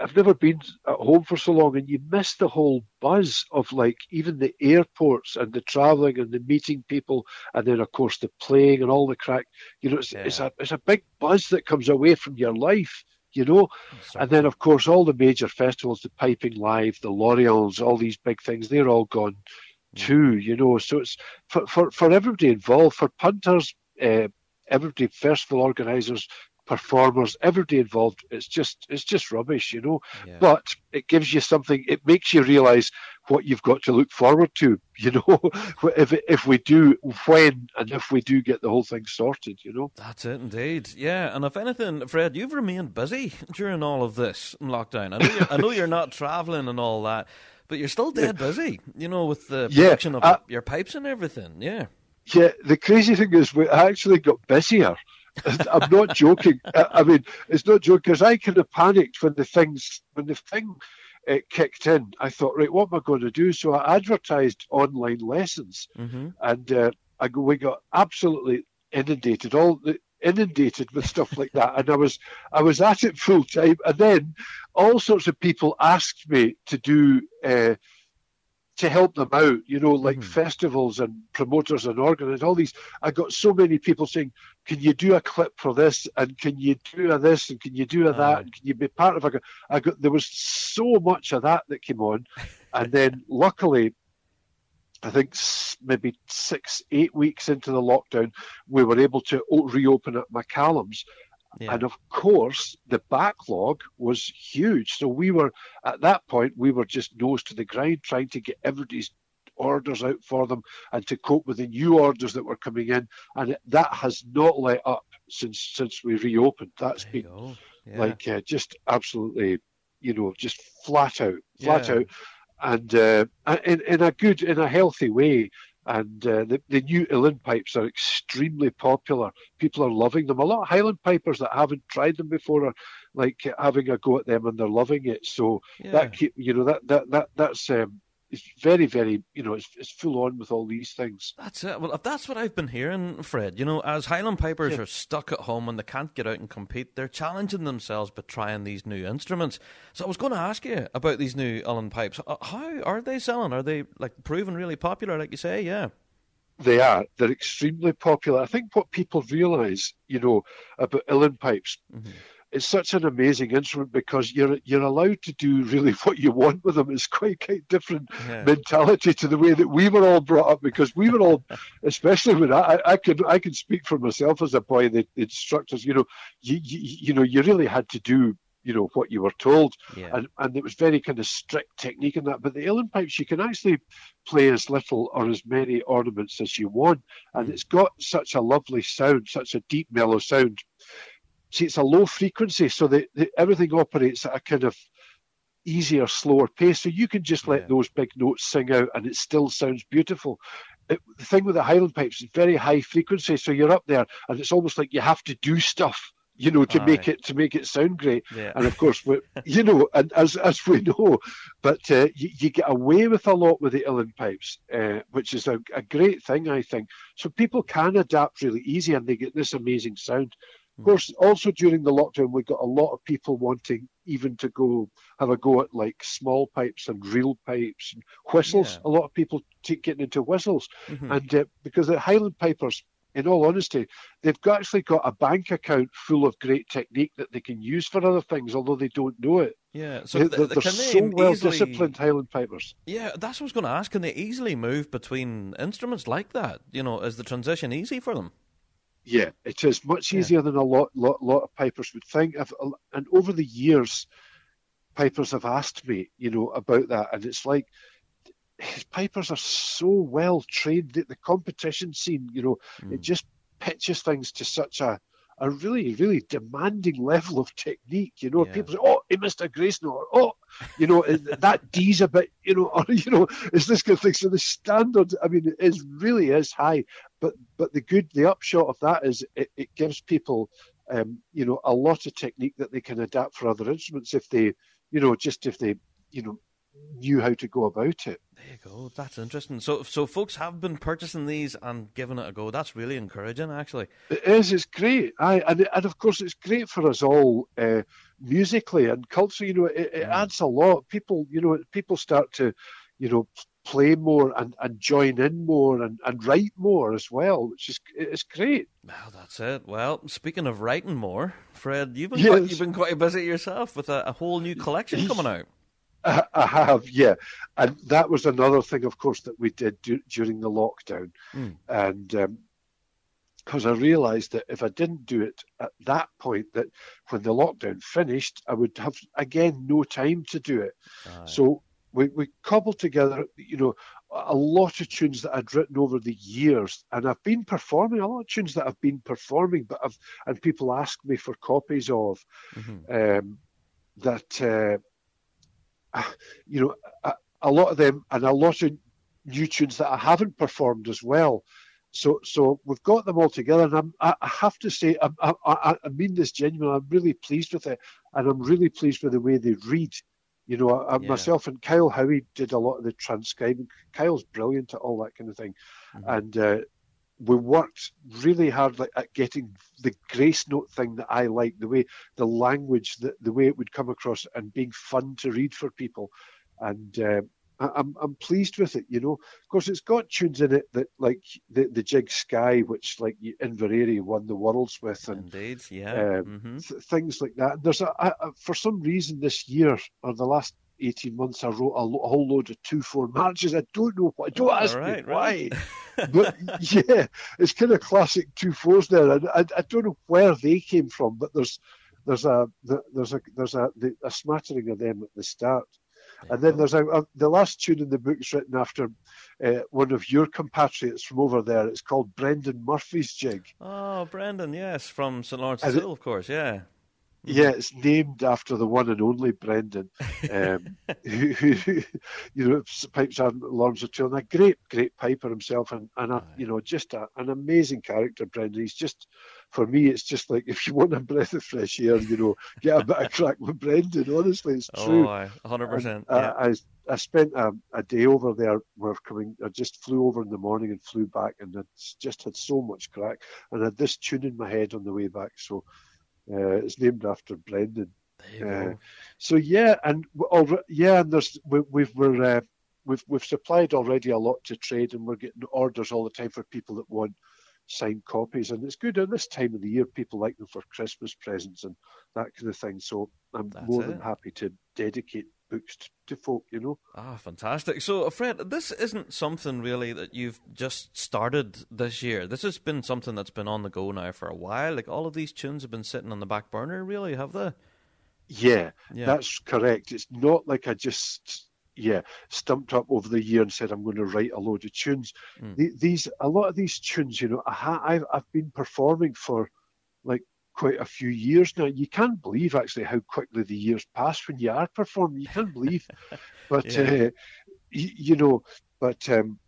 I've never been at home for so long. And you miss the whole buzz of like even the airports and the travelling and the meeting people, and then of course the playing and all the crack. You know, it's, it's a it's a big buzz that comes away from your life. You know, and then, of course, all the major festivals, the Piping Live, the Lorients, all these big things, they're all gone too, you know. So it's for, for, for everybody involved, for punters, uh, everybody, festival organisers, performers, everybody involved, it's just it's just rubbish, you know. Yeah. But it gives you something, it makes you realise what you've got to look forward to, [laughs] you know, if, if we do, when and if we do get the whole thing sorted, you know. That's it, indeed. Yeah, and if anything, Fred, you've remained busy [laughs] during all of this lockdown. I know you're, I know you're not travelling and all that, but you're still dead busy. You know, with the Yeah, production of uh, your pipes and everything. Yeah. Yeah, the crazy thing is we actually got busier. I'm not joking. I I mean, it's not joking because I kind of panicked when the things when the thing uh, kicked in. I thought, right, what am I going to do? So I advertised online lessons, Mm-hmm. and uh, I go, we got absolutely inundated, all the, inundated with stuff like that. And I was I was at it full time, and then all sorts of people asked me to do. Uh, to help them out, you know, like mm-hmm. festivals and promoters and organizers, all these. I got so many people saying, "Can you do a clip for this? And can you do a this? And can you do a that? And can you be part of a?" I got there was so much of that that came on, and then luckily, I think maybe six, eight weeks into the lockdown, we were able to reopen at McCallum's. Yeah. And of course, the backlog was huge. So we were, at that point, we were just nose to the grind trying to get everybody's orders out for them and to cope with the new orders that were coming in. And that has not let up since since we reopened. That's There been. Yeah. like uh, just absolutely, you know, just flat out, flat Yeah. out, and uh, in in a good, in a healthy way. And uh, the the new Uilleann pipes are extremely popular. People are loving them. A lot of Highland pipers that haven't tried them before are like having a go at them, and they're loving it. So Yeah. that keep, you know that that that that's um, it's very very you know it's it's full on with all these things. That's it. Well, if that's what I've been hearing, Fred, you know, as Highland Pipers are stuck at home and they can't get out and compete, they're challenging themselves by trying these new instruments. So I was going to ask you about these new Uilleann pipes. Uh, How are they selling? Are they like proven really popular, like you say? Yeah. They are. They're extremely popular. I think what people realise, you know, about Uilleann pipes, it's such an amazing instrument because you're you're allowed to do really [laughs] what you want with them. It's quite quite different Yeah. mentality to the way that we were all brought up because we were all, [laughs] especially when I I- I can I can speak for myself as a boy. The, instructors, you know, you, you you know you really had to do you know what you were told Yeah. and and it was very kind of strict technique in that but the Uilleann pipes you can actually play as little or as many ornaments as you want and mm. it's got such a lovely sound such a deep mellow sound see it's a low frequency so the, everything operates at a kind of easier slower pace so you can just let Yeah. those big notes sing out and it still sounds beautiful it, the thing with the Highland pipes is very high frequency so you're up there and it's almost like you have to do stuff you know to make it to make it sound great Yeah. and of course, we, [laughs] you know, and as as we know, but uh, you, you get away with a lot with the Uilleann pipes, uh, which is a, a great thing, I think. So people can adapt really easy, and they get this amazing sound. Of course, also during the lockdown, we got a lot of people wanting even to go have a go at like small pipes and reel pipes and whistles. Yeah. A lot of people take getting into whistles, Mhm. and uh, because the Highland Pipers, in all honesty, they've got, actually got a bank account full of great technique that they can use for other things, although they don't know it. Yeah, so they, th- they're can so they well easily- disciplined Highland Pipers. Yeah, that's what I was going to ask. Can they easily move between instruments like that? You know, is the transition easy for them? Yeah, it is much Yeah. easier than a lot, lot, lot of pipers would think. I've, and over the years, pipers have asked me, you know, about that, and it's like pipers are so well trained. that the competition scene, you know, Hmm. it just pitches things to such a a really, really demanding level of technique. You know, Yeah. people say, "Oh, he missed a grace note," or "Oh, you know, [laughs] that D's a bit," you know, [laughs] or you know, is this kind of thing. So the standard, I mean, it is really is high. But but the good, the upshot of that is it, it gives people, um, you know, a lot of technique that they can adapt for other instruments if they, you know, just if they, you know, knew how to go about it. There you go. That's interesting. So, so folks have been purchasing these and giving it a go. That's really encouraging, actually. It is. It's great. I and and of course it's great for us all uh, musically and culturally. You know, it, it adds a lot. People, you know, people start to, you know, play more and, and join in more and, and write more as well, which is it's great. Well, that's it. Well, speaking of writing more, Fred, you've been quite, you've been quite busy yourself with a, a whole new collection coming out. I, [laughs] I have, yeah, and that was another thing, of course, that we did du- during the lockdown, Mm. and because I realised that if I didn't do it at that point, that when the lockdown finished, I would have again no time to do it. Aye. So we, we cobbled together, you know, a lot of tunes that I'd written over the years, and I've been performing a lot of tunes that I've been performing, but I've and people ask me for copies of Mhm. um, that, uh, you know, a, a lot of them, and a lot of new tunes that I haven't performed as well. So, so we've got them all together, and I'm, I, have to say, I, I, I mean this genuinely. I'm really pleased with it, and I'm really pleased with the way they read. You know, I, Yeah. myself and Kyle Howie did a lot of the transcribing. Kyle's brilliant at all that kind of thing, and uh, we worked really hard like, at getting the grace note thing that I like, the way the language, the, the way it would come across, and being fun to read for people. And uh, I, I'm I'm pleased with it. You know, of course, it's got tunes in it that like the the Jig Sky, which like Inveraray won the worlds with, and Indeed, yeah. um, hmm th- things like that. There's a, a, a for some reason this year or the last 18 months, I wrote a, lo- a whole load of two four marches. I don't know why. Don't Oh, ask right, me right. why. [laughs] but yeah, it's kind of classic two fours there. And I, I don't know where they came from, but there's there's a there's a there's a a smattering of them at the start. And then there's a, a, the last tune in the book is written after uh, one of your compatriots from over there. It's called Brendan Murphy's Jig. Oh, Brendan, yes, from St. Lawrence Hill, of course, yeah. Yeah, it's named after the one and only Brendan, um, [laughs] who, who, you know, pipes sergeant Laurence O'Toole, and a great, great piper himself, and, and a, you know, just a, an amazing character, Brendan. He's just, for me, it's just like if you want a breath of fresh air, you know, get a bit of crack with Brendan. Honestly, it's true. Oh, 100%. And, yeah. uh, I I spent a, a day over there. We're coming. I just flew over in the morning and flew back, and I just had so much crack. And I had this tune in my head on the way back, so uh, it's named after Brendan. uh. So yeah, and we alre- yeah, and there's we, we've we're uh, we've we've supplied already a lot to trade, and we're getting orders all the time for people that want signed copies, and it's good at this time of the year. People like them for Christmas presents and that kind of thing. So I'm That's more it. than happy to dedicate books to, folk. You know. Ah, fantastic. So, Fred, this isn't something really that you've just started this year. This has been something that's been on the go now for a while. Like, all of these tunes have been sitting on the back burner, really, have they? Yeah, Yeah. that's correct. It's not like I just yeah stumped up over the year and said I'm going to write a load of tunes. Mm. These a lot of these tunes, you know, I ha- I've I've been performing for like quite a few years now. You can't believe actually how quickly the years pass when you are performing. You can't believe, [laughs] but Yeah. uh, you, you know, but um,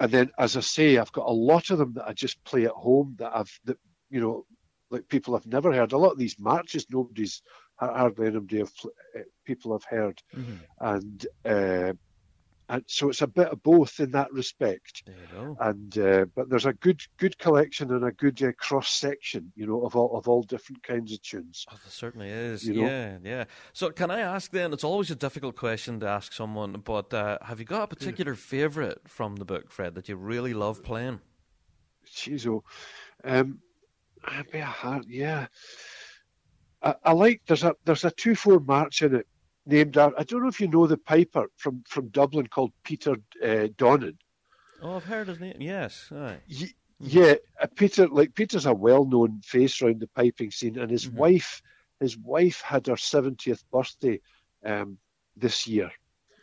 and then as I say, I've got a lot of them that I just play at home that I've that you know like people have never heard. A lot of these marches, nobody's hardly anybody have uh, people have heard, Mm-hmm. and uh, and so it's a bit of both in that respect. There you go. And uh, but there's a good good collection and a good uh, cross section, you know, of all of all different kinds of tunes. Oh, there certainly is. You know? Yeah, yeah. So, can I ask then? It's always a difficult question to ask someone, but uh, have you got a particular favourite from the book, Fred, that you really love playing? Jeez, oh, um, I'd be a hard, yeah. I, I like there's a there's a two four march in it named after, I don't know if you know the piper from from Dublin called Peter uh, Donnan. Oh, I've heard his name. Yes. Aye. Y- Yeah, uh, Peter. Like Peter's a well-known face around the piping scene, and his Mhm. wife, his wife had her seventieth birthday um, this year,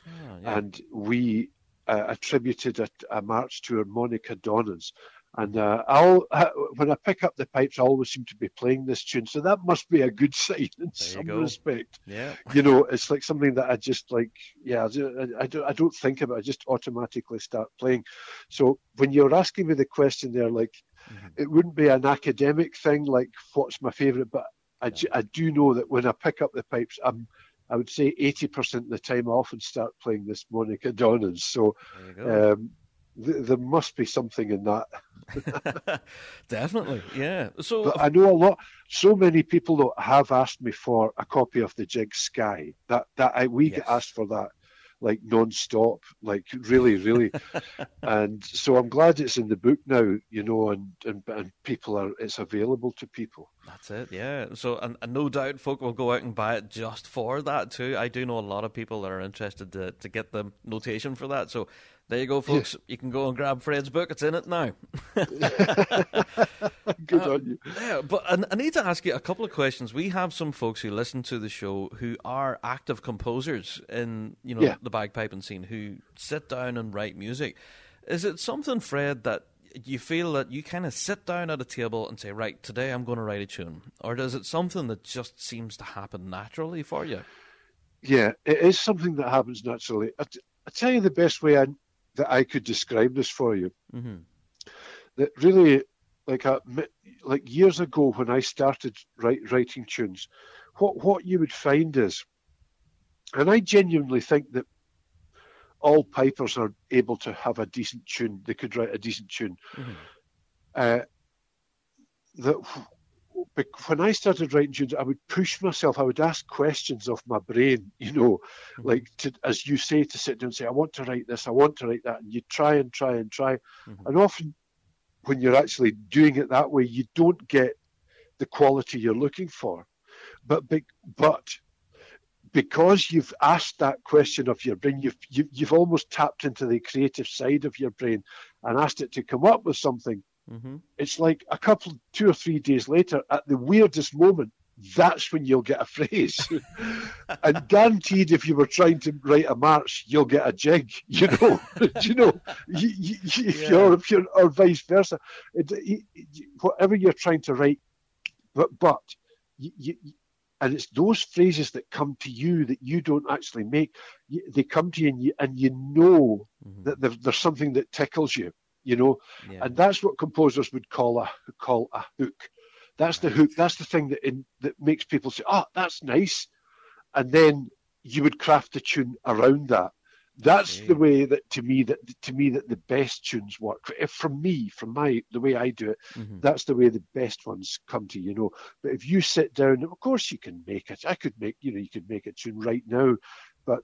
Oh, yeah. and we uh, attributed a, a march to her, Monica Donnans. And uh, I'll uh, when I pick up the pipes, I always seem to be playing this tune, so that must be a good [laughs] sign in some go. respect. yeah. You know, it's like something that I just like. Yeah, I, I, I don't. I don't think about. it, I just automatically start playing. So when you're asking me the question there, like Mhm. it wouldn't be an academic thing like what's my favourite, but I, ju- I do know that when I pick up the pipes, I'm I would say 80% of the time I often start playing this Monica Donnans. So There you go. um, th- there must be something in that. [laughs] Definitely. Yeah. So, But I know a lot. So many people though have asked me for a copy of the Jig Sky. That that I, we get asked for that like non-stop, like really, really. [laughs] and so I'm glad it's in the book now, you know, and, and and people are it's available to people. That's it, yeah. So, and, and no doubt folk will go out and buy it just for that too. I do know a lot of people that are interested to, to get the notation for that. So, there you go, folks. You can go and grab Fred's book. It's in it now. [laughs] Good Uh, on you. Yeah, but I, I need to ask you a couple of questions. We have some folks who listen to the show who are active composers in you know Yeah. the bagpiping scene who sit down and write music. Is it something, Fred, that you feel that you kind of sit down at a table and say, right, today I'm going to write a tune, or is it something that just seems to happen naturally for you? Yeah, it is something that happens naturally. I, t- I tell you the best way I, that I could describe this for you. hmm that really like a like years ago when I started write, writing tunes, what what you would find is, and I genuinely think that all pipers are able to have a decent tune. They could write a decent tune. Mhm. Uh, that when I started writing tunes, I would push myself. I would ask questions of my brain, you know, like to, as you say, to sit down and say, "I want to write this. I want to write that," and you try and try and try, Mhm. and often when you're actually doing it that way, you don't get the quality you're looking for. But be, but because you've asked that question of your brain, you've you, you've almost tapped into the creative side of your brain and asked it to come up with something. Hmm It's like a couple, two or three days later, at the weirdest moment, that's when you'll get a phrase. [laughs] and guaranteed, if you were trying to write a march, you'll get a jig. You know, [laughs] [laughs] you know, you, you, Yeah. you're, if you're, or vice versa. It, it, it- whatever you're trying to write, but but you, you, and it's those phrases that come to you that you don't actually make. They come to you, and you and you know Mhm. that there, there's something that tickles you. You know, Yeah. and that's what composers would call a call a hook. That's the hook. That's the thing that in, that makes people say, "Oh, that's nice," and then you would craft the tune around that. That's Okay. the way that to me that to me that the best tunes work. If from me, from my the way I do it, Mhm. that's the way the best ones come to you know. But if you sit down, of course you can make it. I could make you know you could make a tune right now, but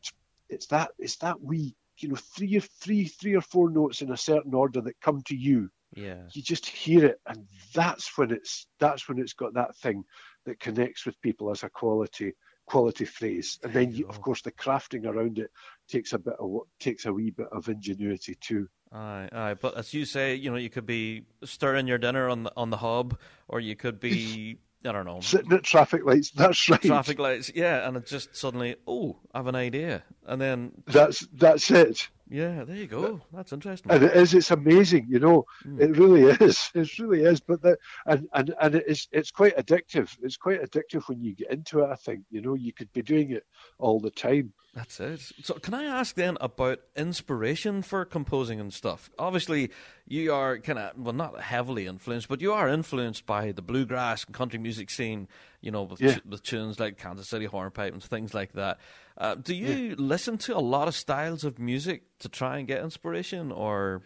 it's that it's that wee you know three or three three or four notes in a certain order that come to you yeah. you just hear it and that's when it's that's when it's got that thing that connects with people as a quality quality phrase and then you, of course the crafting around it takes a bit of wo- takes a wee bit of ingenuity too Aye, aye. But as you say, you know, you could be stirring your dinner on the on the hob, or you could be, [laughs] I don't know, sitting at traffic lights [laughs] that's right traffic lights. Yeah, and it just suddenly, oh, I have an idea, and then that's that's it yeah, there you go. That's interesting. and it is it's amazing you know Mm. it really [laughs] is it really is but that and and and it is it's quite addictive it's quite addictive when you get into it i think you know you could be doing it all the time That's it. So, can I ask then about inspiration for composing and stuff? Obviously, you are kind of well, not heavily influenced, but you are influenced by the bluegrass and country music scene. You know, with, Yeah. with tunes like Kansas City Hornpipe and things like that. Uh, do you listen to a lot of styles of music to try and get inspiration, or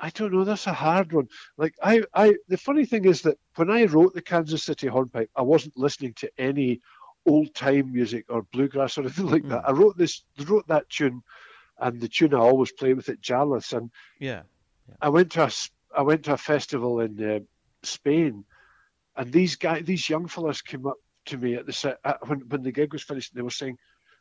I don't know. That's a hard one. Like I, I. The funny thing is that when I wrote the Kansas City Hornpipe, I wasn't listening to any old time music or bluegrass or [laughs] anything like that. I wrote this, wrote that tune, and the tune I always play with it, Jarlath. And yeah, I went to a, I went to a festival in uh, Spain, and these guys, these young fellas came up to me at the set when when the gig was finished. And they were saying,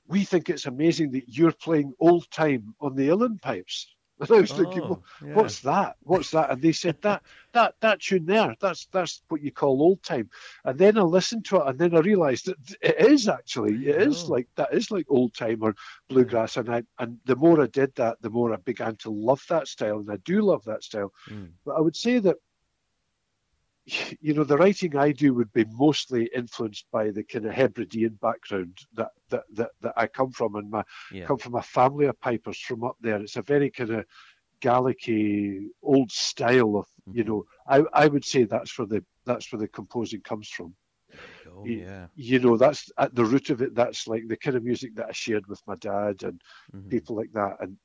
"We think it's amazing that you're playing old time on the uilleann pipes." [laughs] And I was thinking, Oh, well, yeah. "What's that? What's that?" And they said, "That [laughs] that that tune there, that's that's what you call old time." And then I listened to it, and then I realised that it is actually it is Oh. like that is like old time or bluegrass. And I and the more I did that, the more I began to love that style, and I do love that style. Hmm. But I would say that [laughs] you know the writing I do would be mostly influenced by the kind of Hebridean background that that that, that I come from, and my Yeah. come from a family of pipers from up there. It's a very kind of Gallicy old style of you know. I I would say that's where the that's where the composing comes from. oh, yeah, You know, that's at the root of it. That's like the kind of music that I shared with my dad and people like that, and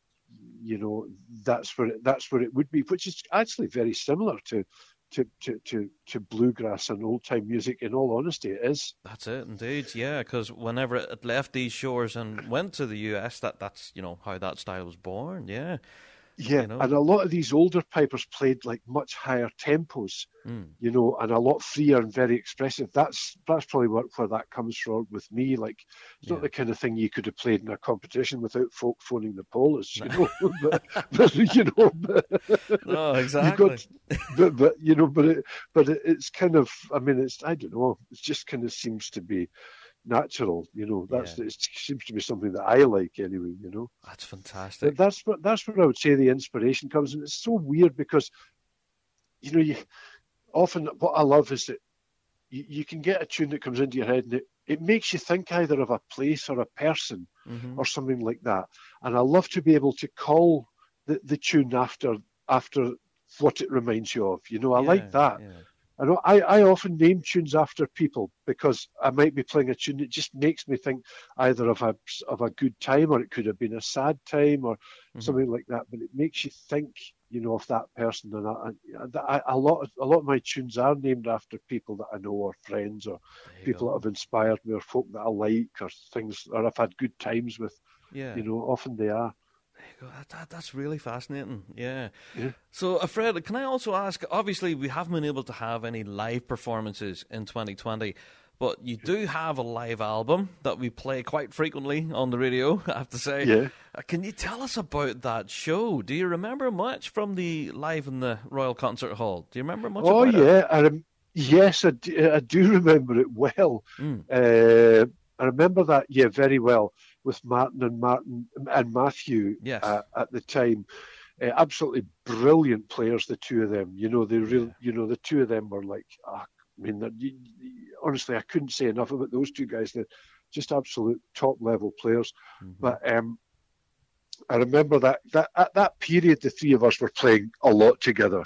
you know, that's where it, that's where it would be, which is actually very similar to. To, to, to, to bluegrass and old time music, in all honesty, it is. that's it, indeed. Yeah, because whenever it left these shores and went to the US, that that's you know how that style was born. Yeah, Yeah, you know? and a lot of these older pipers played like much higher tempos, Mm. you know, and a lot freer and very expressive. That's that's probably what, where that comes from with me. Like, it's Yeah. not the kind of thing you could have played in a competition without folk phoning the police, you know. [laughs] but, but you know, [laughs] but, no, you exactly. got, [laughs] but, but you know, but it, but it, it's kind of. I mean, it's I don't know. It just kind of seems to be natural, you know. That's Yeah. it seems to be something that I like anyway, you know. That's fantastic. But that's what that's where I would say the inspiration comes, and it's so weird because you know you often what I love is that you, you can get a tune that comes into your head and it, it makes you think either of a place or a person Mhm. or something like that, and I love to be able to call the, the tune after after what it reminds you of. You know, I Yeah, like that. yeah. I know I, I often name tunes after people because I might be playing a tune that just makes me think either of a of a good time or it could have been a sad time or Mm-hmm. something like that. But it makes you think, you know, of that person. And I, I, a lot of a lot of my tunes are named after people that I know or friends or people go. that have inspired me or folk that I like or things or I've had good times with. Yeah. You know, often they are. Go, That, that, that's really fascinating. Yeah. Yeah. So, Fred, can I also ask? Obviously, we haven't been able to have any live performances in 2020, but you do have a live album that we play quite frequently on the radio. [laughs] I have to say. Yeah. Uh, Can you tell us about that show? Do you remember much from the live in the Royal Concert Hall? Do you remember much? Oh it? yeah, I rem- yes, I do, I do remember it well. Mm. Uh, I remember that yeah very well with Martin and Martin and Matthew Yes. uh, at the time. Uh, absolutely brilliant players, the two of them. You know, they real. You know, the two of them were like. ah, I mean, you- honestly, I couldn't say enough about those two guys. They're just absolute top level players. But um, I remember that, that at that period, the three of us were playing a lot together.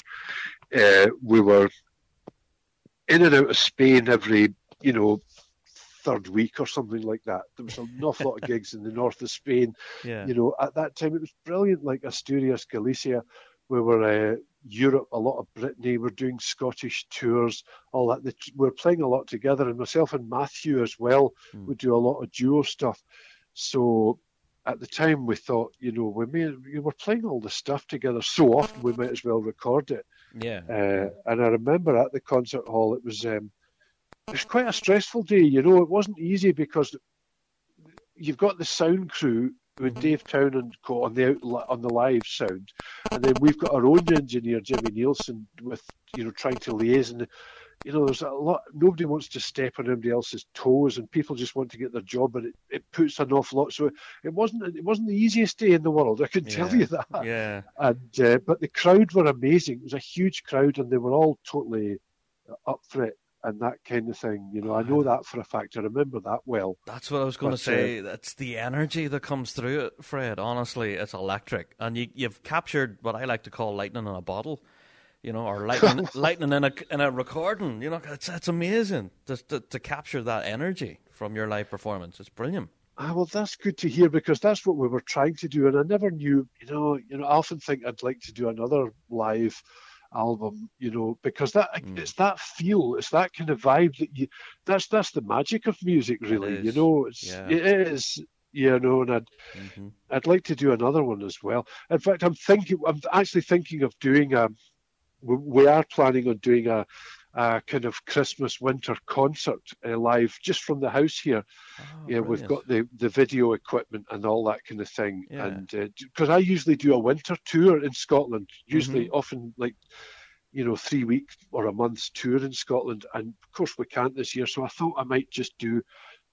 Uh, we were in and out of Spain every, you know, third week or something like that. There was an awful lot of gigs in the north of Spain. Yeah. You know, at that time it was brilliant, like Asturias, Galicia. We were uh, Europe, a lot of Brittany. We're doing Scottish tours, all that. The, we're playing a lot together, and myself and Matthew as well. We do a lot of duo stuff. So at the time we thought, you know, we may we were playing all the stuff together so often we might as well record it. Yeah. Uh, and I remember at the concert hall it was um, it was quite a stressful day. You know, it wasn't easy because you've got the sound crew with Dave Town and on the on the live sound, and then we've got our own engineer Jimmy Nielsen with you know trying to liaise and. You know, there's a lot. Nobody wants to step on anybody else's toes, and people just want to get their job, and it, it puts an awful lot. So it wasn't. It wasn't the easiest day in the world. I can tell you that. Yeah. And uh, but the crowd were amazing. It was a huge crowd, and they were all totally up for it. And that kind of thing. You know, I know that for a fact. I remember that well. That's what I was going to But, uh, say. That's the energy that comes through it, Fred. Honestly, it's electric, and you, you've captured what I like to call lightning in a bottle. You know, or [laughs] lightning, lightning in a in a recording. You know, it's it's amazing just to, to capture that energy from your live performance. It's brilliant. Ah, well, that's good to hear because that's what we were trying to do, and I never knew. You know, you know, I often think I'd like to do another live album. Mm. You know, because that mm. it's that feel, it's that kind of vibe that you. That's that's the magic of music, really. You know, it's yeah. it is. You know, and I'd hmm I'd like to do another one as well. In fact, I'm thinking, I'm actually thinking of doing um, a. We we are planning on doing a, a kind of Christmas winter concert uh, live just from the house here. yeah, we've got the, the video equipment and all that kind of thing. Yeah. And because I usually do a winter tour in Scotland, usually often like you know three week or a month's tour in Scotland, and of course we can't this year. So I thought I might just do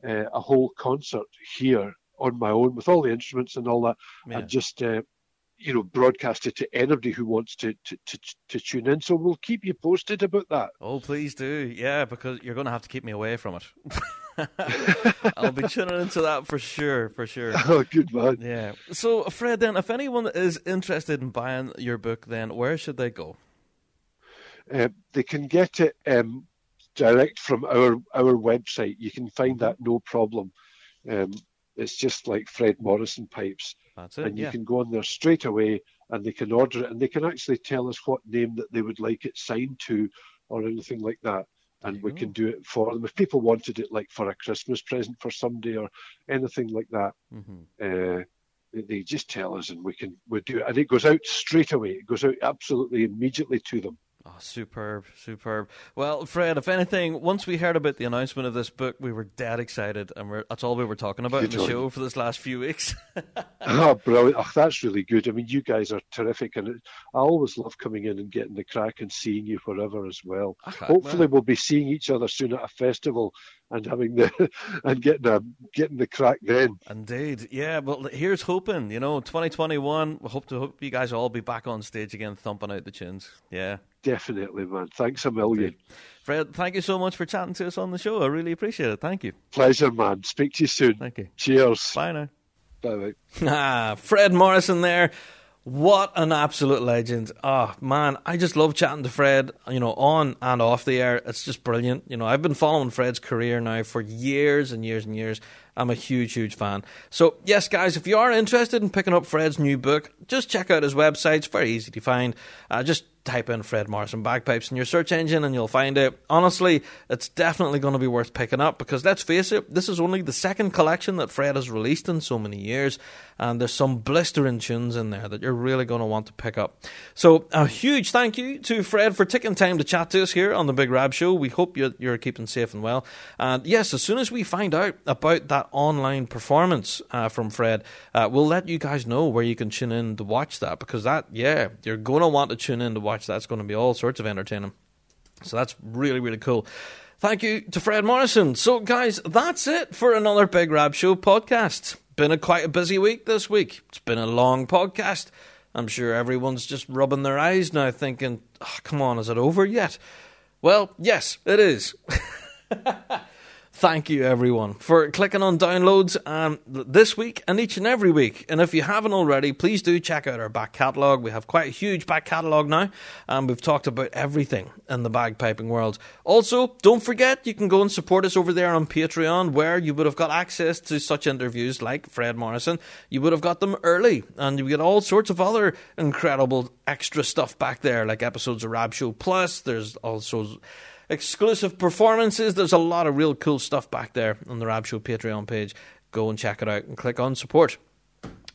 uh, a whole concert here on my own with all the instruments and all that, Yeah. and just uh, you know broadcast it to anybody who wants to, to to to tune in. So we'll keep you posted about that. Oh, please do. Yeah, because you're going to have to keep me away from it. [laughs] I'll be tuning into that for sure, for sure. [laughs] Oh, good man. Yeah. So, Fred, then, if anyone is interested in buying your book, then where should they go? Uh, they can get it um, direct from our our website. You can find that no problem. Um, it's just like Fred Morrison pipes, That's it. and you yeah. can go on there straight away, and they can order it, and they can actually tell us what name that they would like it signed to, or anything like that. And we can do it for them. If people wanted it like for a Christmas present for somebody or anything like that, Mhm. uh, they- they just tell us, and we can we do it, and it goes out straight away. It goes out absolutely immediately to them. Oh, superb, superb. Well, Fred, if anything, once we heard about the announcement of this book, we were dead excited, and we're, that's all we were talking about in the on show for this last few weeks. Oh, [laughs] brilliant. Oh, that's really good. I mean, you guys are terrific. And it, I always love coming in and getting the crack and seeing you wherever as well. Hopefully, well. we'll be seeing each other soon at a festival and having the [laughs] and getting a getting the crack then. Indeed, yeah. Well, here's hoping. You know, 2021. We hope to hope you guys will all be back on stage again, thumping out the tunes. Yeah, Definitely, man. Thanks a million. Fred, thank you so much for chatting to us on the show. I really appreciate it. Thank you. Pleasure, man. Speak to you soon. Thank you. Cheers. Bye now. Bye bye. [laughs] Ah, Fred Morrison there. What an absolute legend. Oh, man, I just love chatting to Fred, you know, on and off the air. It's just brilliant. You know, I've been following Fred's career now for years and years and years. I'm a huge, huge fan. So, yes, guys, if you are interested in picking up Fred's new book, just check out his website. It's very easy to find. Uh, just type in Fred Morrison Bagpipes in your search engine and you'll find it. Honestly, it's definitely going to be worth picking up because let's face it, this is only the second collection that Fred has released in so many years, and there's some blistering tunes in there that you're really going to want to pick up. So, a huge thank you to Fred for taking time to chat to us here on the Big Rab Show. We hope you're, you're keeping safe and well. And yes, as soon as we find out about that online performance uh, from Fred, uh, we'll let you guys know where you can tune in to watch that because that, yeah, you're going to want to tune in to watch that. It's going to be all sorts of entertaining. So that's really, really cool. Thank you to Fred Morrison. So, guys, that's it for another Big Rab Show podcast. Been a quite a busy week this week. It's been a long podcast. I'm sure everyone's just rubbing their eyes now, thinking, oh, come on, is it over yet? Well, yes, it is. [laughs] Thank you, everyone, for clicking on downloads um, this week and each and every week. And if you haven't already, please do check out our back catalogue. We have quite a huge back catalogue now, and we've talked about everything in the bagpiping world. Also, don't forget you can go and support us over there on Patreon, where you would have got access to such interviews like Fred Morrison. You would have got them early, and you get all sorts of other incredible extra stuff back there, like episodes of Rab Show Plus. There's also exclusive performances. There's a lot of real cool stuff back there on the Rab Show Patreon page. Go and check it out and click on support.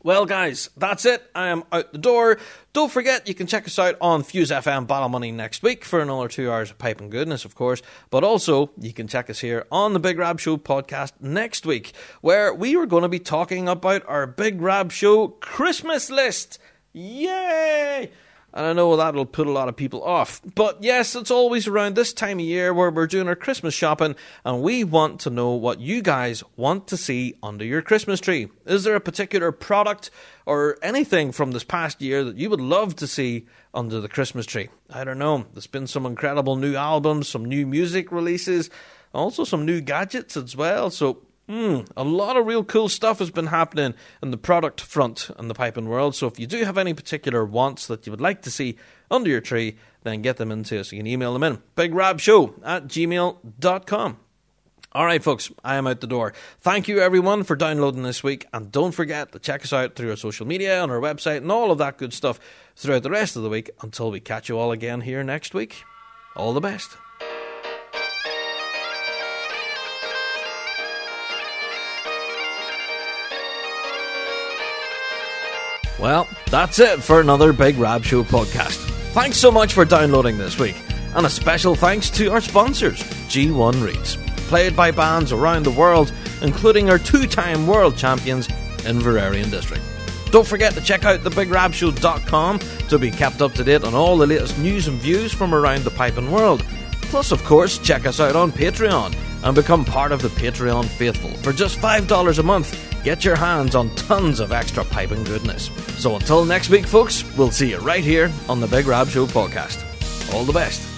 Well, guys, that's it. I am out the door. Don't forget, you can check us out on Fuse FM Ballymoney next week for another two hours of pipe and goodness, of course. But also, you can check us here on the Big Rab Show podcast next week, where we are going to be talking about our Big Rab Show Christmas list. Yay! And I know that'll put a lot of people off. But yes, it's always around this time of year where we're doing our Christmas shopping, and we want to know what you guys want to see under your Christmas tree. Is there a particular product or anything from this past year that you would love to see under the Christmas tree? I don't know. There's been some incredible new albums, some new music releases, also some new gadgets as well. So Mm, a lot of real cool stuff has been happening in the product front in the piping world. So if you do have any particular wants that you would like to see under your tree, then get them into us. You can email them in. BigRabShow at gmail.com. All right, folks, I am out the door. Thank you, everyone, for downloading this week. And don't forget to check us out through our social media, on our website, and all of that good stuff throughout the rest of the week until we catch you all again here next week. All the best. Well, that's it for another Big Rab Show podcast. Thanks so much for downloading this week, and a special thanks to our sponsors, G1 Reeds, played by bands around the world, including our two time world champions, Inveraray and District. Don't forget to check out thebigrabshow.com to be kept up to date on all the latest news and views from around the piping world. Plus, of course, check us out on Patreon and become part of the Patreon faithful. For just $5 a month, get your hands on tons of extra piping goodness. So until next week, folks, we'll see you right here on the Big Rab Show podcast. All the best.